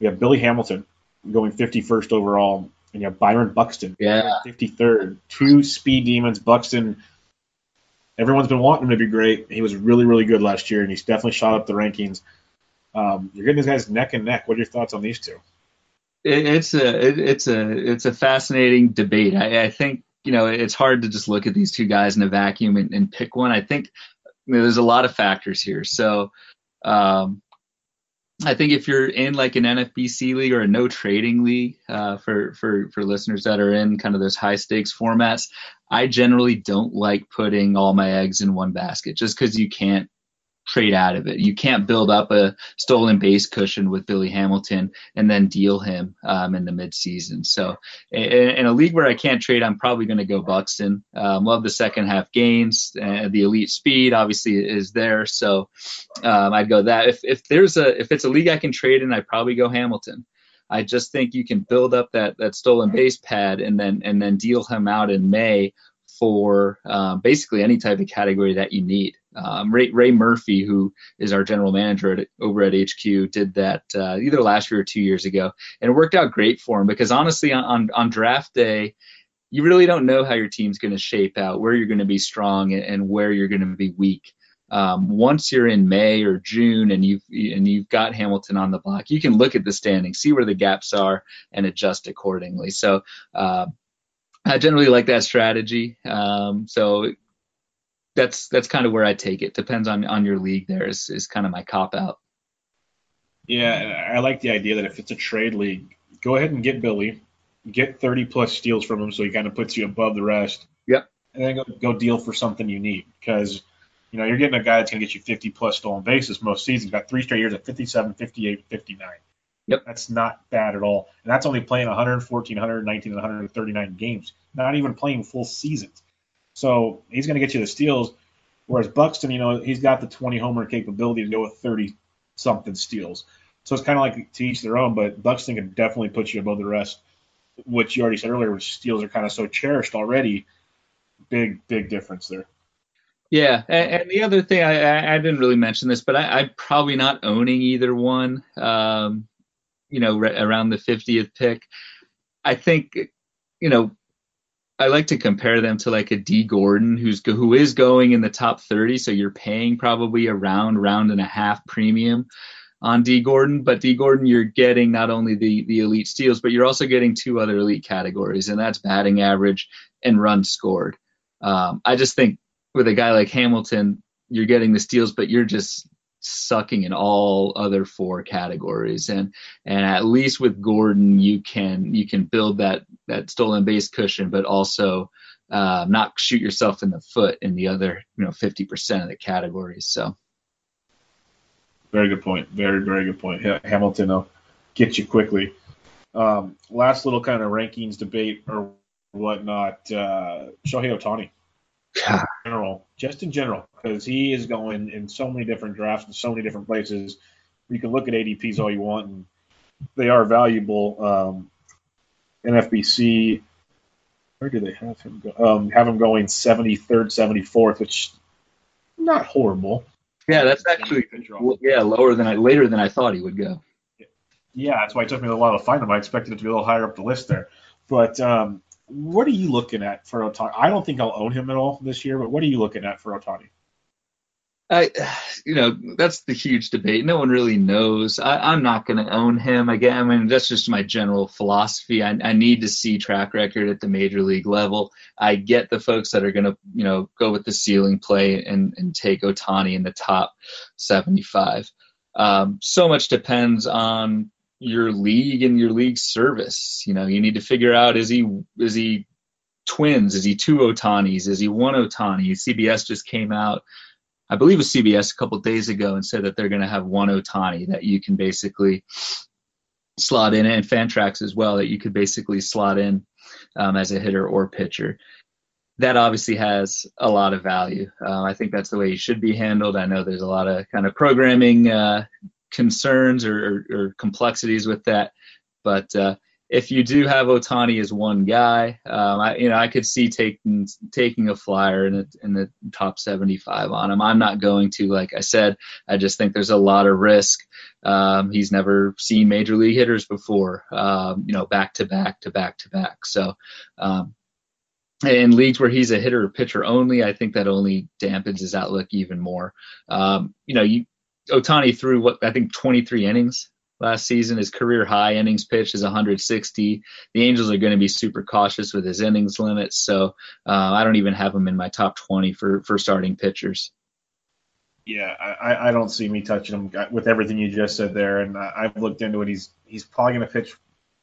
We have Billy Hamilton going 51st overall you have Byron Buxton, yeah, 53rd. Two speed demons. Buxton, everyone's been wanting him to be great. He was really, really good last year, and he's definitely shot up the rankings. Um, you're getting these guys neck and neck. What are your thoughts on these two? it's a it's a it's a fascinating debate. I, I, think you know it's hard to just look at these two guys in a vacuum and, and pick one. I think you know, there's a lot of factors here. So um, I think if you're in like an NFBC league or a no trading league, uh, for for for listeners that are in kind of those high stakes formats, I generally don't like putting all my eggs in one basket just because you can't trade out of it. You can't build up a stolen base cushion with Billy Hamilton and then deal him um, in the midseason. So in, in, a league where I can't trade, I'm probably going to go Buxton. Um, love the second half gains. Uh, the elite speed obviously is there, so um, I'd go that. If if there's a if it's a league I can trade in, I'd probably go Hamilton. I just think you can build up that that stolen base pad and then and then deal him out in May for uh, basically any type of category that you need. Um, Ray, Ray, Murphy, who is our general manager at, over at HQ, did that uh, either last year or two years ago, and it worked out great for him because honestly, on, on draft day, you really don't know how your team's going to shape out, where you're going to be strong and, and where you're going to be weak. Um, once you're in May or June and you've and you've got Hamilton on the block, you can look at the standings, see where the gaps are, and adjust accordingly. So uh, I generally like that strategy. Um, so that's that's kind of where I take it. Depends on on your league. There is is kind of my cop out. Yeah, I like the idea that if it's a trade league, go ahead and get Billy, get 30 plus steals from him, so he kind of puts you above the rest. Yep. And then go, go deal for something you need because you know you're getting a guy that's going to get you 50 plus stolen bases most seasons. Got three straight years at 57, 58, 59. Yep. That's not bad at all. And that's only playing 114, 119, and 139 games. Not even playing full seasons. So he's going to get you the steals. Whereas Buxton, you know, he's got the 20 homer capability to go with 30 something steals. So it's kind of like to each their own, but Buxton can definitely put you above the rest, which you already said earlier, which steals are kind of so cherished already. Big, big difference there. Yeah, and, and the other thing I, I, didn't really mention this, but I, am probably not owning either one. Um, you know, re- around the 50th pick. I think, you know, I like to compare them to like a Dee Gordon who's who is going in the top 30, so you're paying probably around round round and a half premium on Dee Gordon, but Dee Gordon you're getting not only the the elite steals, but you're also getting two other elite categories, and that's batting average and runs scored. Um, I just think with a guy like Hamilton, you're getting the steals, but you're just sucking in all other four categories. And and at least with Gordon, you can you can build that that stolen base cushion, but also uh, not shoot yourself in the foot in the other you know 50% of the categories. So. Very good point. Very very good point. Hamilton will get you quickly. Um, last little kind of rankings debate or whatnot. Uh, Shohei Ohtani general, just in general, because he is going in so many different drafts in so many different places. You can look at ADPs all you want, and they are valuable. Um, NFBC, where do they have him go? Um, have him going 73rd, 74th, which not horrible. Yeah, that's actually yeah lower than I later than I thought he would go. Yeah, that's why it took me a while to find him. I expected it to be a little higher up the list there, but um, what are you looking at for Ohtani? I don't think I'll own him at all this year, but what are you looking at for Ohtani? I, you know, that's the huge debate. No one really knows. I, am not going to own him again. I mean, that's just my general philosophy. I, I, need to see track record at the major league level. I get the folks that are going to, you know, go with the ceiling play and, and take Ohtani in the top 75. Um, so much depends on your league and your league service. You know, you need to figure out is he is he twins? Is he two Ohtanis? Is he one Ohtani? CBS just came out, I believe it was CBS a couple days ago, and said that they're going to have one Ohtani that you can basically slot in, and Fantrax as well that you could basically slot in um, as a hitter or pitcher. That obviously has a lot of value. Uh, I think that's the way he should be handled. I know there's a lot of kind of programming uh, concerns or, or, or complexities with that. But uh, if you do have Ohtani as one guy, um, I, you know, I could see taking taking a flyer in the, in the top 75 on him. I'm not going to, like I said, I just think there's a lot of risk. Um, he's never seen major league hitters before, um, you know, back to back to back to back. So, um, in leagues where he's a hitter or pitcher only, I think that only dampens his outlook even more. Um, you know, you Ohtani threw what I think 23 innings last season. His career high innings pitch is 160. The Angels are going to be super cautious with his innings limits, so uh, I don't even have him in my top 20 for for starting pitchers. Yeah, I, I don't see me touching him with everything you just said there, and I've looked into it. He's he's probably going to pitch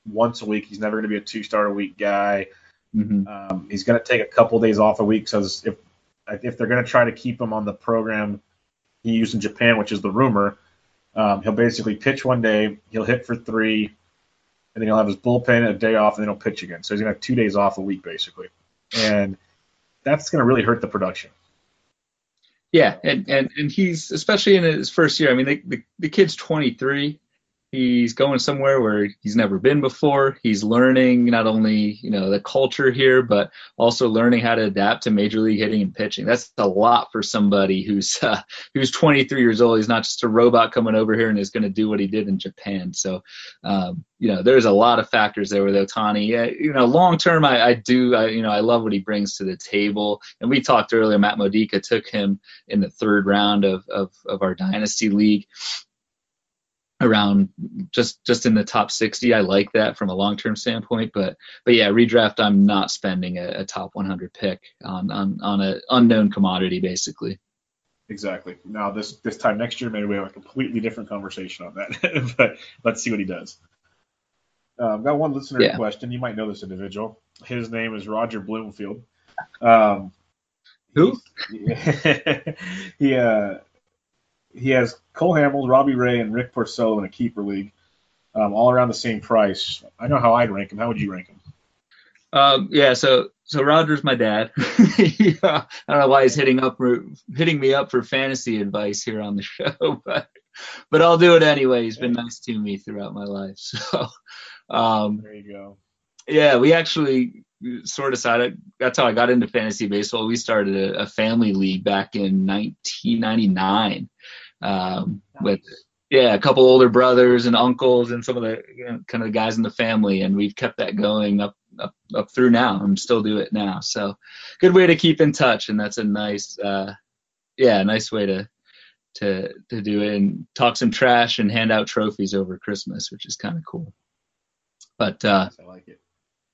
once a week. He's never going to be a two star a week guy. Mm-hmm. Um, he's going to take a couple days off a week. So if if they're going to try to keep him on the program he used in Japan, which is the rumor. Um, he'll basically pitch one day, he'll hit for three, and then he'll have his bullpen a day off, and then he'll pitch again. So he's gonna have two days off a week basically, and that's gonna really hurt the production. Yeah, and and, and he's especially in his first year. I mean, the, the, the kid's 23. He's going somewhere where he's never been before. He's learning not only you know the culture here, but also learning how to adapt to major league hitting and pitching. That's a lot for somebody who's uh, who's 23 years old. He's not just a robot coming over here and is going to do what he did in Japan. So um, you know there's a lot of factors there with Ohtani. Yeah, you know long term, I, I do I, you know I love what he brings to the table. And we talked earlier. Matt Modica took him in the third round of of, of our dynasty league around just just in the top 60 i like that from a long-term standpoint but but yeah redraft i'm not spending a, a top 100 pick on on on an unknown commodity basically. Exactly. Now this this time next year maybe we have a completely different conversation on that but let's see what he does. Um, I've got one listener yeah. question. You might know this individual. His name is roger bloomfield. Um, who? he uh he has Cole Hamels, Robbie Ray, and Rick Porcello in a keeper league, um, all around the same price. I know how I'd rank him. How would you rank him? Um, yeah, so so Roger's my dad. yeah, I don't know why he's hitting up hitting me up for fantasy advice here on the show, but but I'll do it anyway. He's been nice to me throughout my life. So um, there you go. Yeah, we actually sort of decided that's how I got into fantasy baseball. We started a, a family league back in 1999 um, with yeah a couple older brothers and uncles and some of the you know, kind of the guys in the family, and we've kept that going up up up through now and still do it now. So good way to keep in touch, and that's a nice uh, yeah nice way to to to do it and talk some trash and hand out trophies over Christmas, which is kind of cool. But uh, I like it.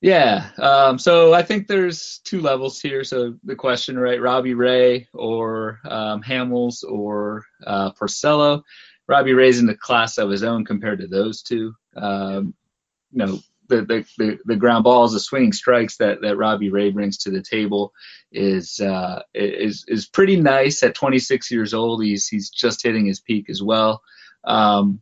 Yeah. Um, so I think there's two levels here. So the question, right? Robbie Ray or um, Hamels or uh, Porcello. Robbie Ray's in the class of his own compared to those two. Um, you know, the, the, the, the, ground balls, the swinging strikes that, that Robbie Ray brings to the table is uh, is is pretty nice. At 26 years old, he's he's just hitting his peak as well. Um,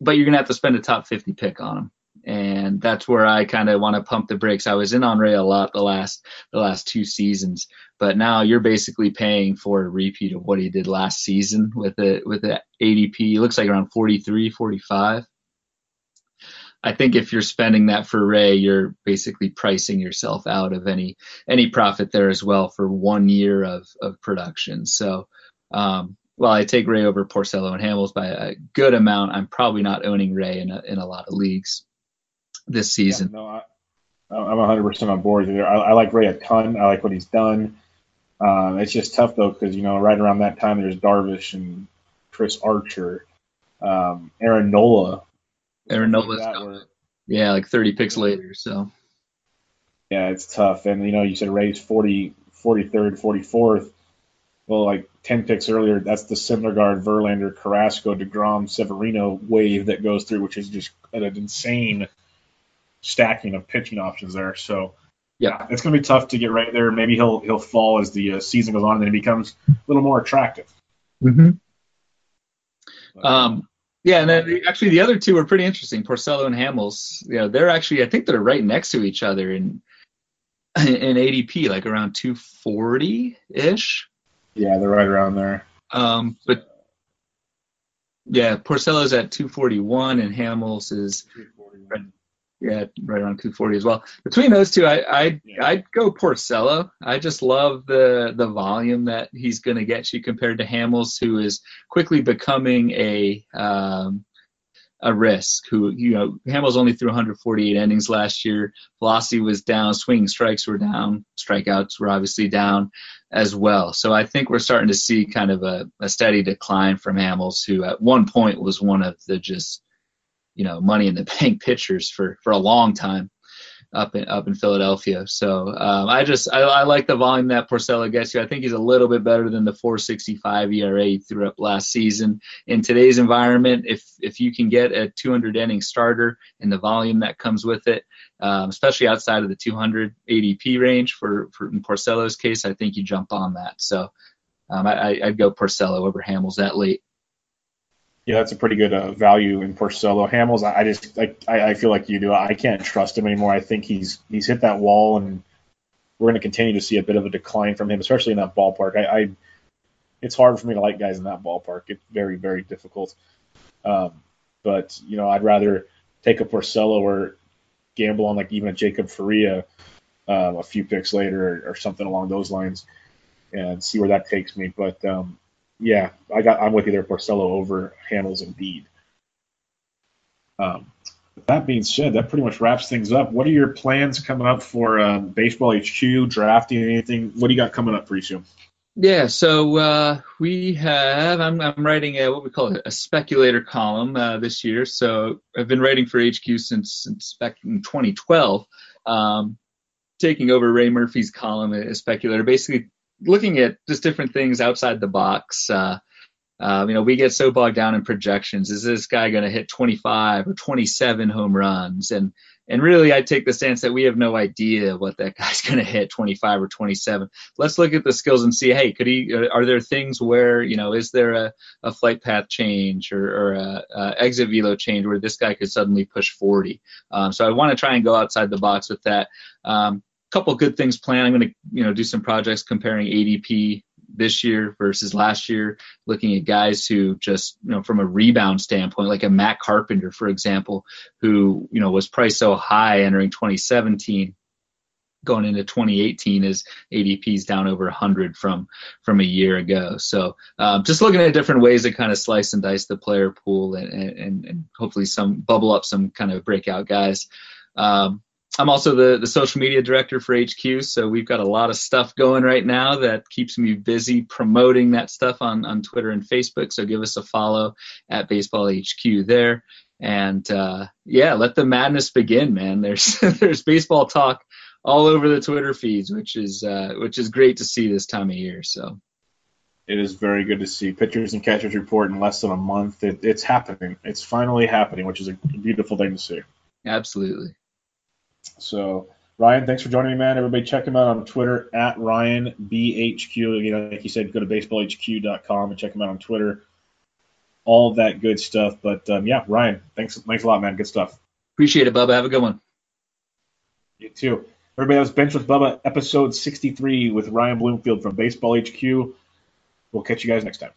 but you're gonna have to spend a top 50 pick on him and that's where I kind of want to pump the brakes. I was in on Ray a lot the last the last two seasons, but now you're basically paying for a repeat of what he did last season with it with the ADP. It looks like around 43, 45. I think if you're spending that for Ray, you're basically pricing yourself out of any any profit there as well for one year of of production. So um, while I take Ray over Porcello and Hamels by a good amount, I'm probably not owning Ray in a, in a lot of leagues this season. Yeah, no, I, I'm 100% on board there. I, I, like Ray a ton. I like what he's done. Uh, it's just tough though because you know right around that time there's Darvish and Chris Archer, um, Aaron Nola. Aaron Nola, yeah, like 30 picks later. So yeah, it's tough. And you know, you said Ray's 40, 43rd, 44th. Well, like 10 picks earlier, that's the Syndergaard, Verlander, Carrasco, DeGrom, Severino wave that goes through, which is just an insane stacking of pitching options there. So yeah, it's going to be tough to get right there. Maybe he'll he'll fall as the uh, season goes on, and then he becomes a little more attractive. Mm-hmm. Um, yeah, and then actually the other two are pretty interesting. Porcello and Hamels. Know, they're actually I think they're right next to each other in in ADP, like around 240 ish. Yeah, they're right around there. Um, but yeah, Porcello's at 241 and Hamels is yeah, right around 240 as well. Between those two, I I yeah. I'd go Porcello. I just love the the volume that he's going to get you compared to Hamels, who is quickly becoming a um, a risk. Who you know Hamels only threw 148 innings last year. Velocity was down, swinging strikes were down, strikeouts were obviously down as well. So I think we're starting to see kind of a, a steady decline from Hamels, who at one point was one of the just you know money in the bank pitchers for for a long time up in up in Philadelphia. So um, I just I, I, like the volume that Porcello gets you. I think he's a little bit better than the 4.65 ERA he threw up last season. In today's environment, if if you can get a 200 inning starter and the volume that comes with it, um, especially outside of the 200 ADP range for for in Porcello's case, I think you jump on that. So um, I, I'd go Porcello over Hamels that late. Yeah, that's a pretty good uh, value in Porcello. Hamels, I, just I, I, feel like you do. I can't trust him anymore. I think he's he's hit that wall, and we're going to continue to see a bit of a decline from him, especially in that ballpark. I, I it's hard for me to like guys in that ballpark. It's very very difficult. Um, but you know, I'd rather take a Porcello or gamble on like even a Jacob Faria um, a few picks later or, or, something along those lines and see where that takes me. But um, yeah, I got I'm with you there. Porcello over Hamels indeed. Um, that being said, that pretty much wraps things up. What are your plans coming up for um, Baseball HQ drafting? Anything? What do you got coming up for you? Yeah, so uh, we have. I'm, I'm writing a, what we call a speculator column uh, this year. So I've been writing for HQ since, since back in 2012, um, taking over Ray Murphy's column as speculator. Basically, looking at just different things outside the box. Uh, uh, you know, we get so bogged down in projections. Is this guy going to hit 25 or 27 home runs? And and really, I take the stance that we have no idea what that guy's going to hit 25 or 27. Let's look at the skills and see, hey, could he? Uh, are there things where you know, is there a, a flight path change or, or a, a exit velo change where this guy could suddenly push 40? Um, so I want to try and go outside the box with that. Um, couple good things planned. I'm going to you know do some projects comparing ADP this year versus last year, looking at guys who just you know from a rebound standpoint, like a Matt Carpenter, for example, who you know was priced so high entering 2017. Going into 2018, his ADP's down over 100 from from a year ago. So um, just looking at different ways to kind of slice and dice the player pool and, and, and hopefully some bubble up some kind of breakout guys. Um, I'm also the, the social media director for HQ, so we've got a lot of stuff going right now that keeps me busy promoting that stuff on, on Twitter and Facebook. So give us a follow at Baseball HQ there. and uh, yeah, let the madness begin, man. There's there's baseball talk all over the Twitter feeds, which is uh, which is great to see this time of year. So it is very good to see pitchers and catchers report in less than a month. It, it's happening. It's finally happening, which is a beautiful thing to see. Absolutely. So Ryan, thanks for joining me, man. Everybody check him out on Twitter at Ryan BHQ. You know, like you said, go to baseballhq.com and check him out on Twitter. All that good stuff. But um, yeah, Ryan, thanks, thanks a lot, man. Good stuff. Appreciate it, Bubba. Have a good one. You too. Everybody, that was Bench with Bubba, episode 63 with Ryan Bloomfield from Baseball HQ. We'll catch you guys next time.